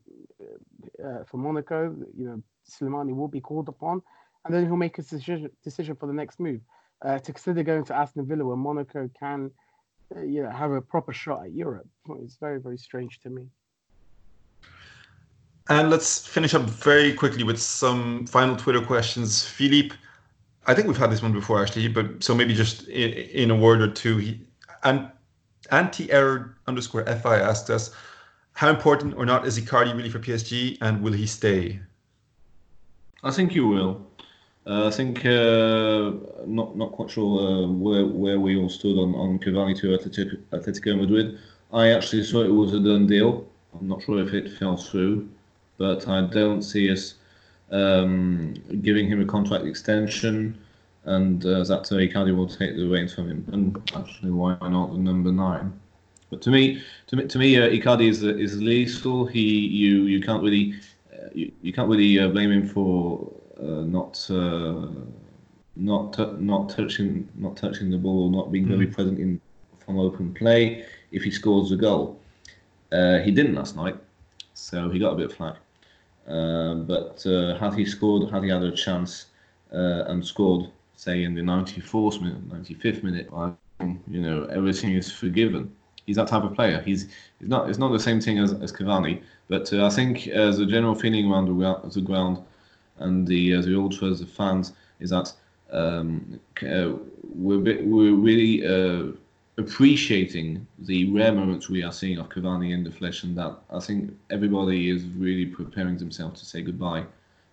uh, for Monaco. You know Slimani will be called upon, and then he'll make a decision decision for the next move. Uh, to consider going to Aston Villa where Monaco can, uh, you know, have a proper shot at Europe. It's very very strange to me. And let's finish up very quickly with some final Twitter questions. Philippe, I think we've had this one before actually, but so maybe just in, in a word or two. He, and anti-error underscore fi asked us, how important or not is Icardi really for PSG, and will he stay? I think you will. Uh, I think uh, not not quite sure uh, where where we all stood on on Cavani to Atletico, Atletico Madrid. I actually thought it was a done deal. I'm not sure if it fell through, but I don't see us um, giving him a contract extension, and uh, that uh, Icardi will take the reins from him. And actually, why not the number nine? But to me, to me, to me, uh, Icardi is is lethal. He you you can't really uh, you, you can't really uh, blame him for uh, not uh, not t- not touching not touching the ball or not being very present in from open play if he scores a goal. Uh, he didn't last night, so he got a bit of flack. Uh, but uh, had he scored, had he had a chance uh, and scored, say in the 94th minute, 95th minute, I, you know everything is forgiven. He's that type of player. He's he's not. It's not the same thing as, as Cavani, but uh, I think as a general feeling around the, the ground and the uh, the ultras, the fans, is that um, uh, we're bit, we're really uh, appreciating the rare moments we are seeing of Cavani in the flesh, and that I think everybody is really preparing themselves to say goodbye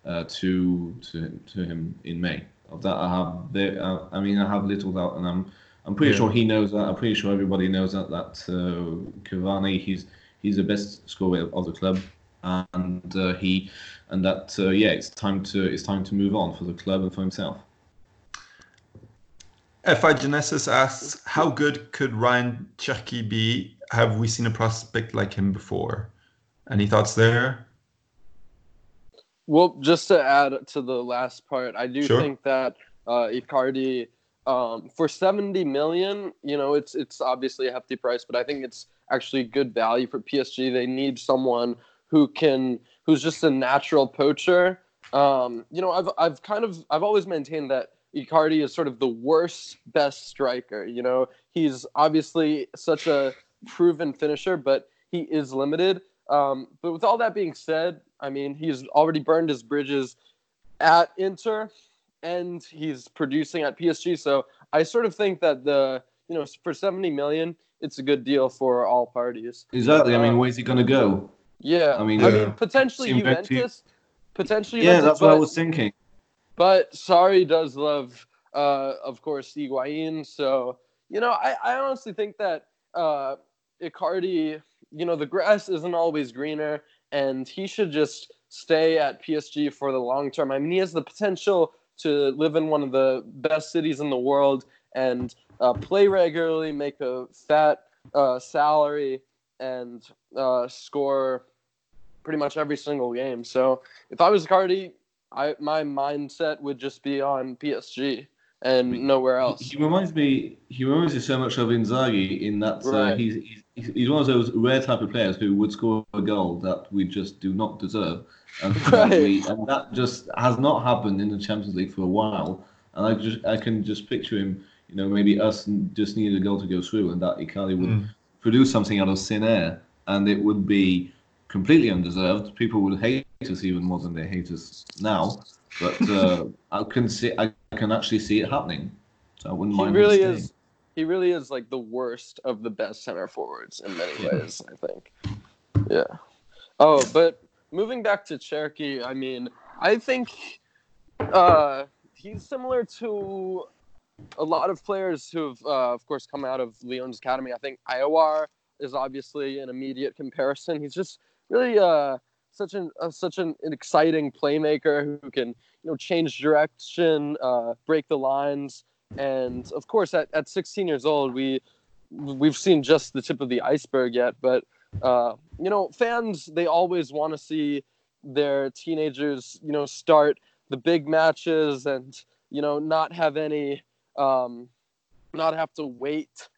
uh, to to to him in May. Of that, I have there. Uh, I mean, I have little doubt, and I'm I'm pretty Yeah. sure he knows that. I'm pretty sure everybody knows that that uh, Cavani he's he's the best scorer of the club, and uh, he and that uh, yeah, it's time to it's time to move on for the club and for himself. FI Genesis asks, how good could Rayan Cherki be? Have we seen a prospect like him before? Any thoughts there? Well, just to add to the last part, I do Sure. think that uh, Icardi um, for 70 million, you know, it's it's obviously a hefty price, but I think it's actually good value for PSG. They need someone who can who's just a natural poacher. Um, you know, I've I've kind of I've always maintained that Icardi is sort of the worst best striker. You know, he's obviously such a proven finisher, but he is limited. Um, but with all that being said, I mean, he's already burned his bridges at Inter, and he's producing at PSG. So I sort of think that the you know for seventy million, it's a good deal for all parties. Exactly. I mean, Uh, where's he gonna go? Yeah, I mean, I uh, mean potentially to- Juventus, potentially Yeah, Juventus, that's what I was thinking. But Sarri does love, uh, of course, Higuain. So you know, I, I honestly think that uh, Icardi, you know, the grass isn't always greener, and he should just stay at PSG for the long term. I mean, he has the potential to live in one of the best cities in the world and uh, play regularly, make a fat uh, salary, and uh, score pretty much every single game. So if I was Icardi, I my mindset would just be on PSG and nowhere else. He reminds me. He reminds me so much of Inzaghi in that uh, he's, he's he's one of those rare type of players who would score a goal that we just do not deserve, and, that, Right. we, and that just has not happened in the Champions League for a while. And I just I can just picture him. You know, maybe us just needed a goal to go through, and that Icardi would Mm. produce something out of thin air, and it would be completely undeserved. People would hate us even more than they hate us now. But uh, I can see, I can actually see it happening. So I wouldn't He mind. him really is. He really is like the worst of the best center forwards in many ways. I think. Yeah. Oh, but moving back to Cherki, I mean, I think uh, he's similar to a lot of players who've, uh, of course, come out of Lyon's academy. I think Aouar is obviously an immediate comparison. He's just really uh, such an uh, such an, an, exciting playmaker who can you know change direction, uh, break the lines, and of course, at, at 16 years old, we we've seen just the tip of the iceberg yet. But uh, you know, fans they always want to see their teenagers you know start the big matches and you know not have any um, not have to wait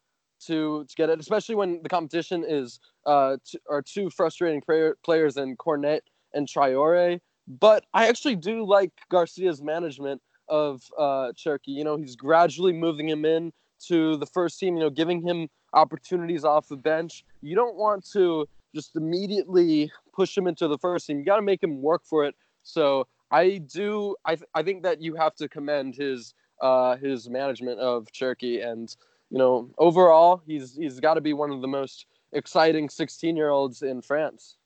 to to get it, especially when the competition is uh are two frustrating player, players in Cornet and Traoré. But I actually do like Garcia's management of uh Cherki. You know, he's gradually moving him in to the first team. You know, giving him opportunities off the bench. You don't want to just immediately push him into the first team. You got to make him work for it. So I do. I th- I think that you have to commend his uh, his management of Cherki, and you know, overall, he's he's got to be one of the most exciting 16 year olds in France.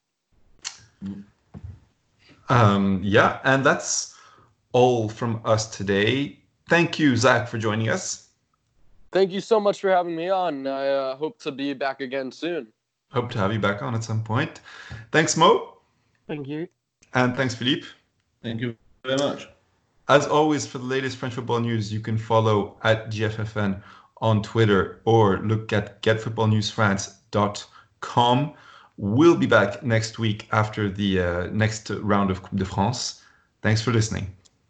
Um, yeah, and that's all from us today. Thank you, Zach, for joining us. Thank you so much for having me on. I uh, hope to be back again soon. Hope to have you back on at some point. Thanks, Mo. Thank you. And thanks, Philippe. Thank you very much. As always, for the latest French football news, you can follow at GFFN on Twitter or look at getfootballnewsfrance.com. We'll be back next week after the uh, next round of Coupe de France. Thanks for listening.